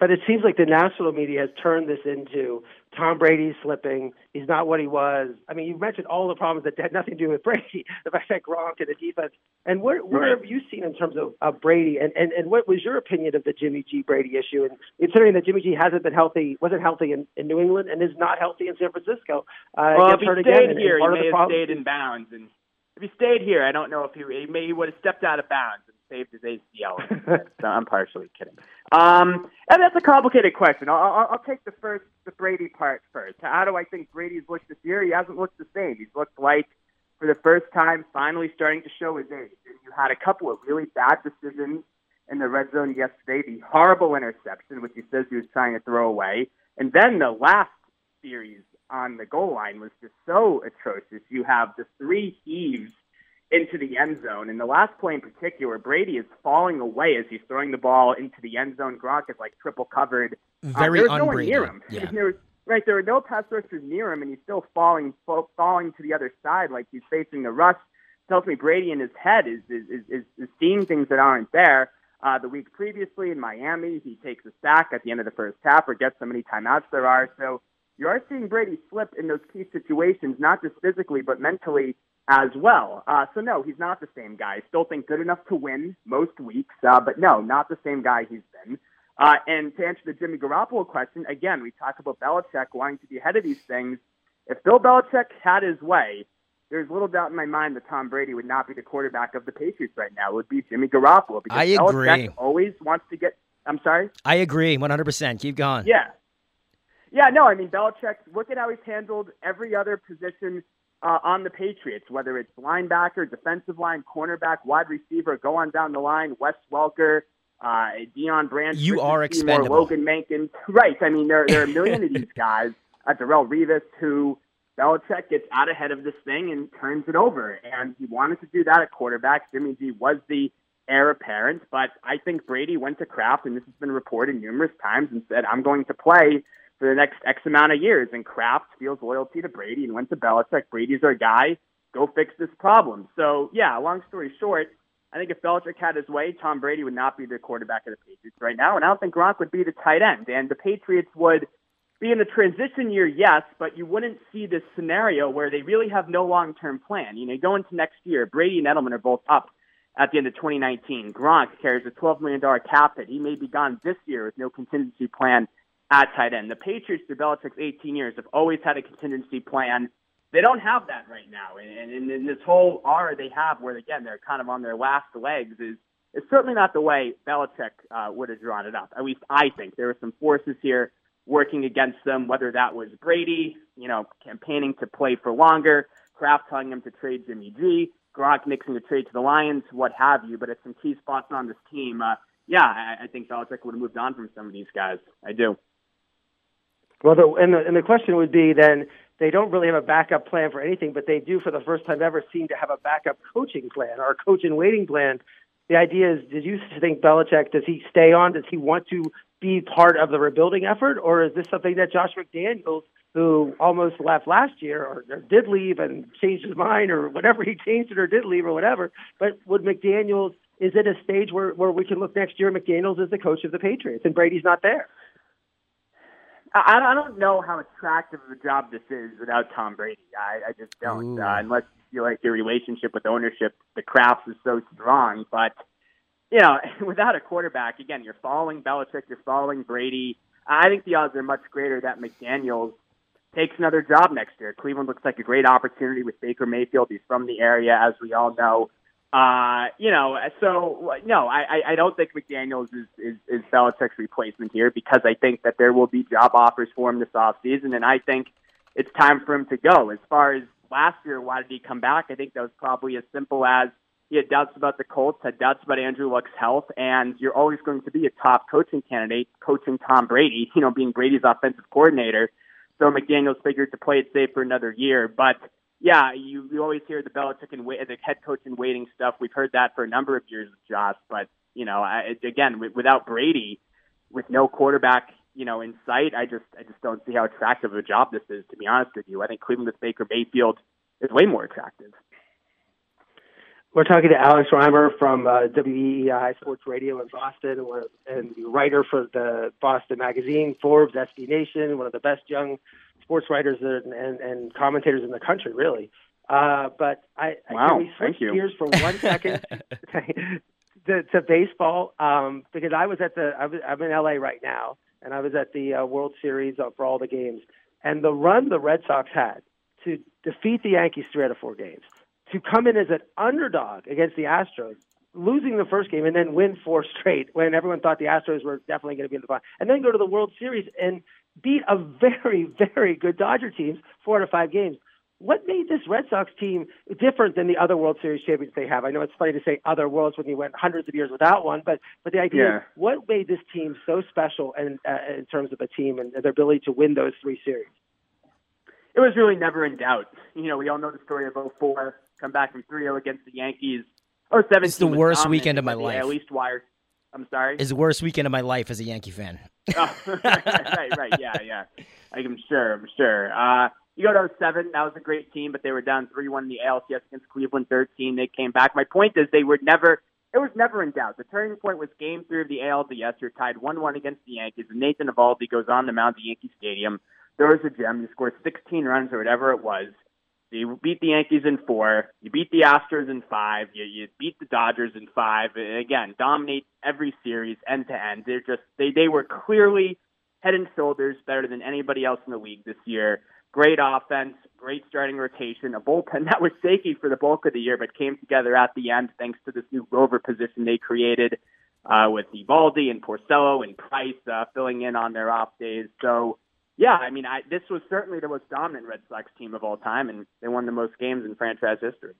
But it seems like the national media has turned this into Tom Brady's slipping. He's not what he was. I mean, you mentioned all the problems that had nothing to do with Brady, the fact that Gronk and the defense. And what, what Right. have you seen in terms of, of Brady? And, and, and what was your opinion of the Jimmy G Brady issue? And considering that Jimmy G hasn't been healthy, wasn't healthy in, in New England, and is not healthy in San Francisco. Uh, well, if he stayed again, here, he may have problem- stayed in bounds. And if he stayed here, I don't know if he he may he would have stepped out of bounds and saved his ACL. so I'm partially kidding. Um, and that's a complicated question. I'll, I'll, take the first, the Brady part first. How do I think Brady's looked this year? He hasn't looked the same. He's looked like, for the first time, finally starting to show his age. And you had a couple of really bad decisions in the red zone yesterday. The horrible interception, which he says he was trying to throw away, and then the last series on the goal line was just so atrocious. You have the three heaves into the end zone. And the last play in particular, Brady is falling away as he's throwing the ball into the end zone. Gronk is like triple covered. Uh, Very there was no one near him. Yeah. There was, right, there were no pass rushers near him, and he's still falling, falling to the other side like he's facing the rush. Tells me Brady in his head is is is, is, is seeing things that aren't there. Uh, the week previously in Miami, he takes a sack at the end of the first half or gets so many timeouts there are. So you are seeing Brady slip in those key situations, not just physically, but mentally as well. Uh, so no, he's not the same guy. Still think good enough to win most weeks, uh, but no, not the same guy he's been. Uh, and to answer the Jimmy Garoppolo question, again, we talk about Belichick wanting to be ahead of these things. If Bill Belichick had his way, there's little doubt in my mind that Tom Brady would not be the quarterback of the Patriots right now. It would be Jimmy Garoppolo because I Belichick agree. always wants to get. I'm sorry. I agree 100%. Keep going. Yeah. Yeah, no, I mean, Belichick, look at how he's handled every other position uh, on the Patriots, whether it's linebacker, defensive line, cornerback, wide receiver, go on down the line, Wes Welker, uh, Deion Branch, You Richard are Seymour, expendable. Logan Mankin. Right. I mean, there, there are a million of these guys, uh, Darrelle Revis, who Belichick gets out ahead of this thing and turns it over. And he wanted to do that at quarterback. Jimmy G was the heir apparent, but I think Brady went to Kraft, and this has been reported numerous times, and said, I'm going to play for the next X amount of years. And Kraft feels loyalty to Brady and went to Belichick. Brady's our guy. Go fix this problem. So, yeah, long story short, I think if Belichick had his way, Tom Brady would not be the quarterback of the Patriots right now, and I don't think Gronk would be the tight end. And the Patriots would be in the transition year, yes, but you wouldn't see this scenario where they really have no long-term plan. You know, you go into next year, Brady and Edelman are both up at the end of 2019. Gronk carries a $12 million cap hit. He may be gone this year with no contingency plan at tight end. The Patriots, through Belichick's 18 years, have always had a contingency plan. They don't have that right now. And, and this whole aura they have, where again they're kind of on their last legs, is is certainly not the way Belichick uh, would have drawn it up. At least I think there were some forces here working against them. Whether that was Brady, you know, campaigning to play for longer, Kraft telling him to trade Jimmy G, Gronk mixing the trade to the Lions, what have you. But at some key spots on this team, uh, yeah, I, I think Belichick would have moved on from some of these guys. I do. Well, the, and the and the question would be then they don't really have a backup plan for anything, but they do for the first time ever seem to have a backup coaching plan or a coach in waiting plan. The idea is, did you think Belichick does he stay on? Does he want to be part of the rebuilding effort, or is this something that Josh McDaniels, who almost left last year or, or did leave and changed his mind or whatever he changed it or did leave or whatever, but would McDaniels is it a stage where where we can look next year? McDaniels is the coach of the Patriots and Brady's not there. I, I don't know how attractive of a job this is without Tom Brady. I, I just don't, uh, unless you feel like your relationship with ownership, the Krafts is so strong. But you know, without a quarterback, again, you're following Belichick, you're following Brady. I think the odds are much greater that McDaniels takes another job next year. Cleveland looks like a great opportunity with Baker Mayfield. He's from the area, as we all know. Uh, you know, so no, I, I- don't think McDaniels is, is, is Belichick's replacement here because I think that there will be job offers for him this offseason. And I think it's time for him to go. As far as last year, why did he come back? I think that was probably as simple as he had doubts about the Colts, had doubts about Andrew Luck's health, and you're always going to be a top coaching candidate coaching Tom Brady, you know, being Brady's offensive coordinator. So McDaniels figured to play it safe for another year. But yeah, you, you always hear the Belichick and the head coach and waiting stuff. We've heard that for a number of years with Josh. But, you know, I, again, without Brady, with no quarterback, you know, in sight, I just I just don't see how attractive a job this is, to be honest with you. I think Cleveland with Baker Mayfield is way more attractive. We're talking to Alex Reimer from uh, WEEI Sports Radio in Boston, and the writer for the Boston Magazine, Forbes, SB Nation, one of the best young sports writers and, and, and commentators in the country, really. Uh, but I, wow, can we switch gears for one second to, to baseball? Um, because I was at the I was, I'm in LA right now, and I was at the uh, World Series for all the games, and the run the Red Sox had to defeat the Yankees three out of four games to come in as an underdog against the Astros, losing the first game and then win four straight when everyone thought the Astros were definitely going to be in the final, and then go to the World Series and beat a very, very good Dodger team four out of five games. What made this Red Sox team different than the other World Series champions they have? I know it's funny to say other worlds when you went hundreds of years without one, but but the idea yeah. what made this team so special and uh, in terms of a team and their ability to win those three series? It was really never in doubt. You know, we all know the story of 04 come back from 3-0 against the Yankees. Or 17 It's the worst weekend of my life. At least wire. I'm sorry. It's the worst weekend of my life as a Yankee fan. oh, right, right, right, yeah, yeah. I'm sure. I'm sure. Uh, you go to 07, that was a great team, but they were down 3-1 in the ALCS against Cleveland 13. They came back. My point is they were never it was never in doubt. The turning point was game three of the ALDS. You're tied 1-1 against the Yankees, and Nathan Eovaldi goes on to mount the Yankee Stadium, throws a gem. You score 16 runs or whatever it was. You beat the Yankees in four. You beat the Astros in five. You, you beat the Dodgers in five. Again, dominate every series end to end. They're just they they were clearly head and shoulders better than anybody else in the league this year. Great offense, great starting rotation, a bullpen that was shaky for the bulk of the year, but came together at the end thanks to this new rover position they created uh, with Eovaldi and Porcello and Price uh, filling in on their off days. So yeah, I mean, I, this was certainly the most dominant Red Sox team of all time, and they won the most games in franchise history.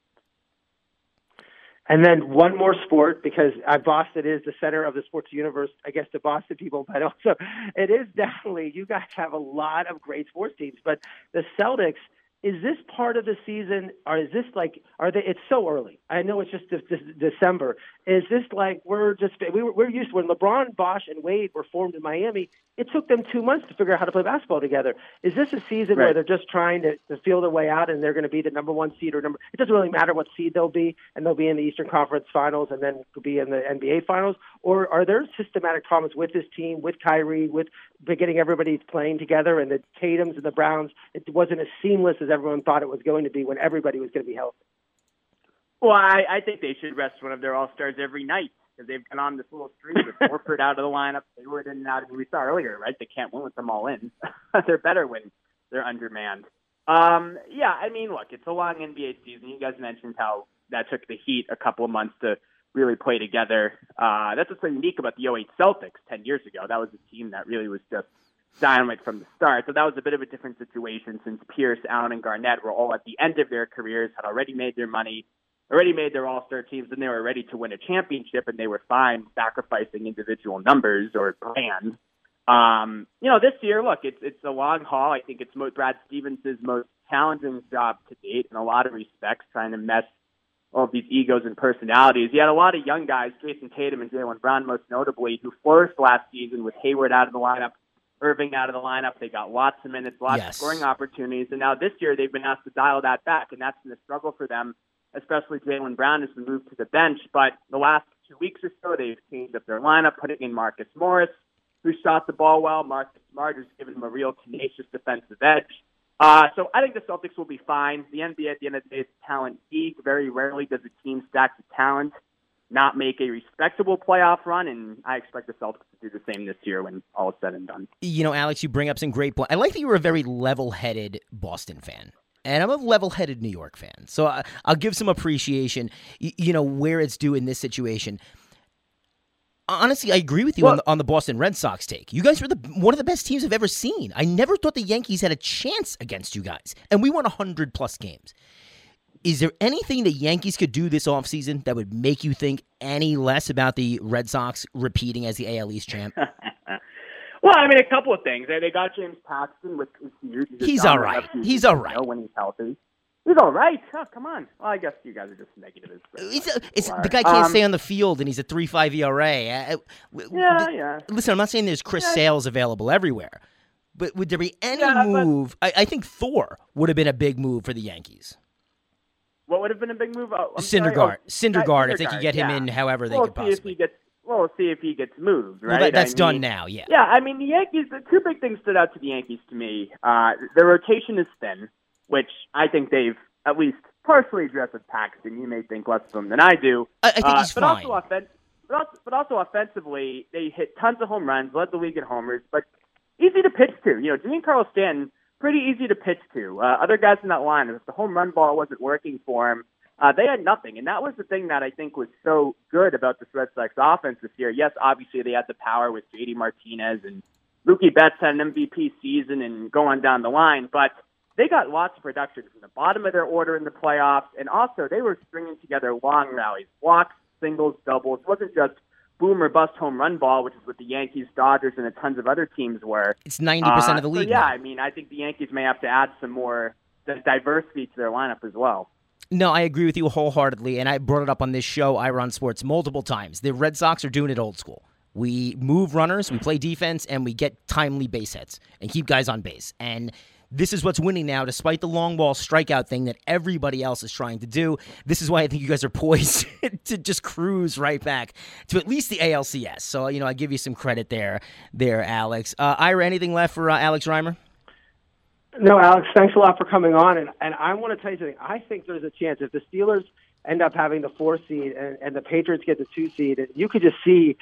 And then one more sport because uh, Boston is the center of the sports universe, I guess, to Boston people, but also it is definitely, you guys have a lot of great sports teams, but the Celtics – is this part of the season? Or is this like are they it's so early. I know it's just december. Is this like we're just we were, we're used to when lebron bosh and wade were formed in miami it took them two months to figure out how to play basketball together. Is this a season right. where they're just trying to, to feel their way out and they're going to be the number one seed or number it doesn't really matter what seed they'll be and they'll be in the eastern conference finals and then could be in the nba finals? Or are there systematic problems with this team with kyrie with getting everybody playing together and the tatums and the browns? It wasn't as seamless as as everyone thought it was going to be when everybody was going to be healthy. Well, I, I think they should rest one of their all stars every night because they've been on this little streak with Horford out of the lineup. They were in and out. We saw earlier, right? They can't win with them all in. they're better when they're undermanned. Um, yeah, I mean, look, it's a long NBA season. You guys mentioned how that took the Heat a couple of months to really play together. Uh, that's what's so unique about the 08 Celtics 10 years ago. That was a team that really was just dynamite from the start. So that was a bit of a different situation since Pierce, Allen, and Garnett were all at the end of their careers, had already made their money, already made their All Star teams, and they were ready to win a championship, and they were fine sacrificing individual numbers or brands. Um, you know, this year, look, it's it's a long haul. I think it's Brad Stevens' most challenging job to date in a lot of respects, trying to mesh all of these egos and personalities. He had a lot of young guys, Jayson Tatum and Jaylen Brown, most notably, who flourished last season with Hayward out of the lineup, Irving out of the lineup. They got lots of minutes, lots yes. of scoring opportunities, and now this year they've been asked to dial that back, and that's been a struggle for them. Especially Jaylen Brown has been moved to the bench, but the last two weeks or so they've changed up their lineup, putting in Marcus Morris, who shot the ball well. Marcus Smart has given him a real tenacious defensive edge. Uh, so I think the Celtics will be fine. The NBA at the end of the day is talent league. Very rarely does a team stack the talent not make a respectable playoff run, and I expect the Celtics to do the same this year when all is said and done. You know, Alex, you bring up some great points. I like that you were a very level-headed Boston fan. And I'm a level-headed New York fan, so I, will give some appreciation. You, you know where it's due in this situation. honestly, I agree with you well, on, the, on the Boston Red Sox take. You guys were the one of the best teams I've ever seen. I never thought the Yankees had a chance against you guys, and we won hundred plus games. Is there anything the Yankees could do this offseason that would make you think any less about the Red Sox repeating as the AL East champ? well, I mean, a couple of things. They got James Paxton with He's, he's all right. He's all right. when he's healthy. He's all right. Oh, come on. Well, I guess you guys are just negative. It's, a, it's the guy can't um, stay on the field, and he's a three five ERA. Uh, yeah, yeah. Listen, I'm not saying there's Chris yeah. Sales available everywhere, but would there be any yeah, move? But, I, I, think Thor would have been a big move for the Yankees. What would have been a big move? Oh, Syndergaard. Oh, Syndergaard. If they could get him yeah. in, however they we'll could possibly. If he gets, well, we'll see if he gets moved. Right. Well, that, that's I done mean, now. Yeah. Yeah. I mean, the Yankees. The two big things stood out to the Yankees to me. Uh, the rotation is thin, which I think they've at least partially addressed with Paxton. You may think less of him than I do. I, I think uh, he's but fine. Also offen- but, also, but also offensively, they hit tons of home runs, led the league in homers, but easy to pitch to. You know, Giancarlo Stanton, pretty easy to pitch to. Uh, other guys in that line, if the home run ball wasn't working for him, uh, they had nothing. And that was the thing that I think was so good about this Red Sox offense this year. Yes, obviously they had the power with JD Martinez and Mookie Betts had an MVP season and going down the line, but they got lots of production from the bottom of their order in the playoffs, and also they were stringing together long rallies, walks, singles, doubles. It wasn't just boom or bust home run ball, which is what the Yankees, Dodgers, and a tons of other teams were. It's ninety percent uh, of the league. So yeah, now. I mean, I think the Yankees may have to add some more diversity to their lineup as well. No, I agree with you wholeheartedly, and I brought it up on this show, I Run Sports, multiple times. The Red Sox are doing it old school. We move runners, we play defense, and we get timely base hits and keep guys on base. And this is what's winning now, despite the long ball strikeout thing that everybody else is trying to do. This is why I think you guys are poised to just cruise right back to at least the ALCS. So, you know, I give you some credit there, there, Alex. Uh, Ira, anything left for uh, Alex Reimer? No, Alex, thanks a lot for coming on. And, and I want to tell you something. I think there's a chance if the Steelers end up having the four seed and, and the Patriots get the two seed, you could just see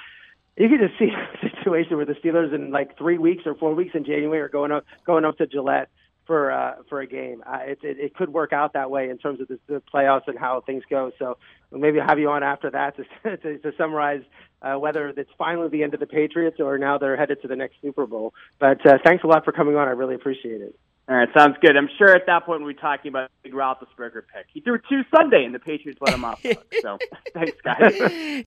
you could just see a situation where the Steelers in like three weeks or four weeks in January are going up going up to Gillette for uh, for a game. Uh, it, it it could work out that way in terms of the, the playoffs and how things go. So maybe I'll have you on after that to to, to summarize uh, whether it's finally the end of the Patriots or now they're headed to the next Super Bowl. But uh, thanks a lot for coming on. I really appreciate it. All right, sounds good. I'm sure at that point we'll be talking about the big Roethlisberger pick. He threw two Sunday, and the Patriots let him off. so thanks, guys.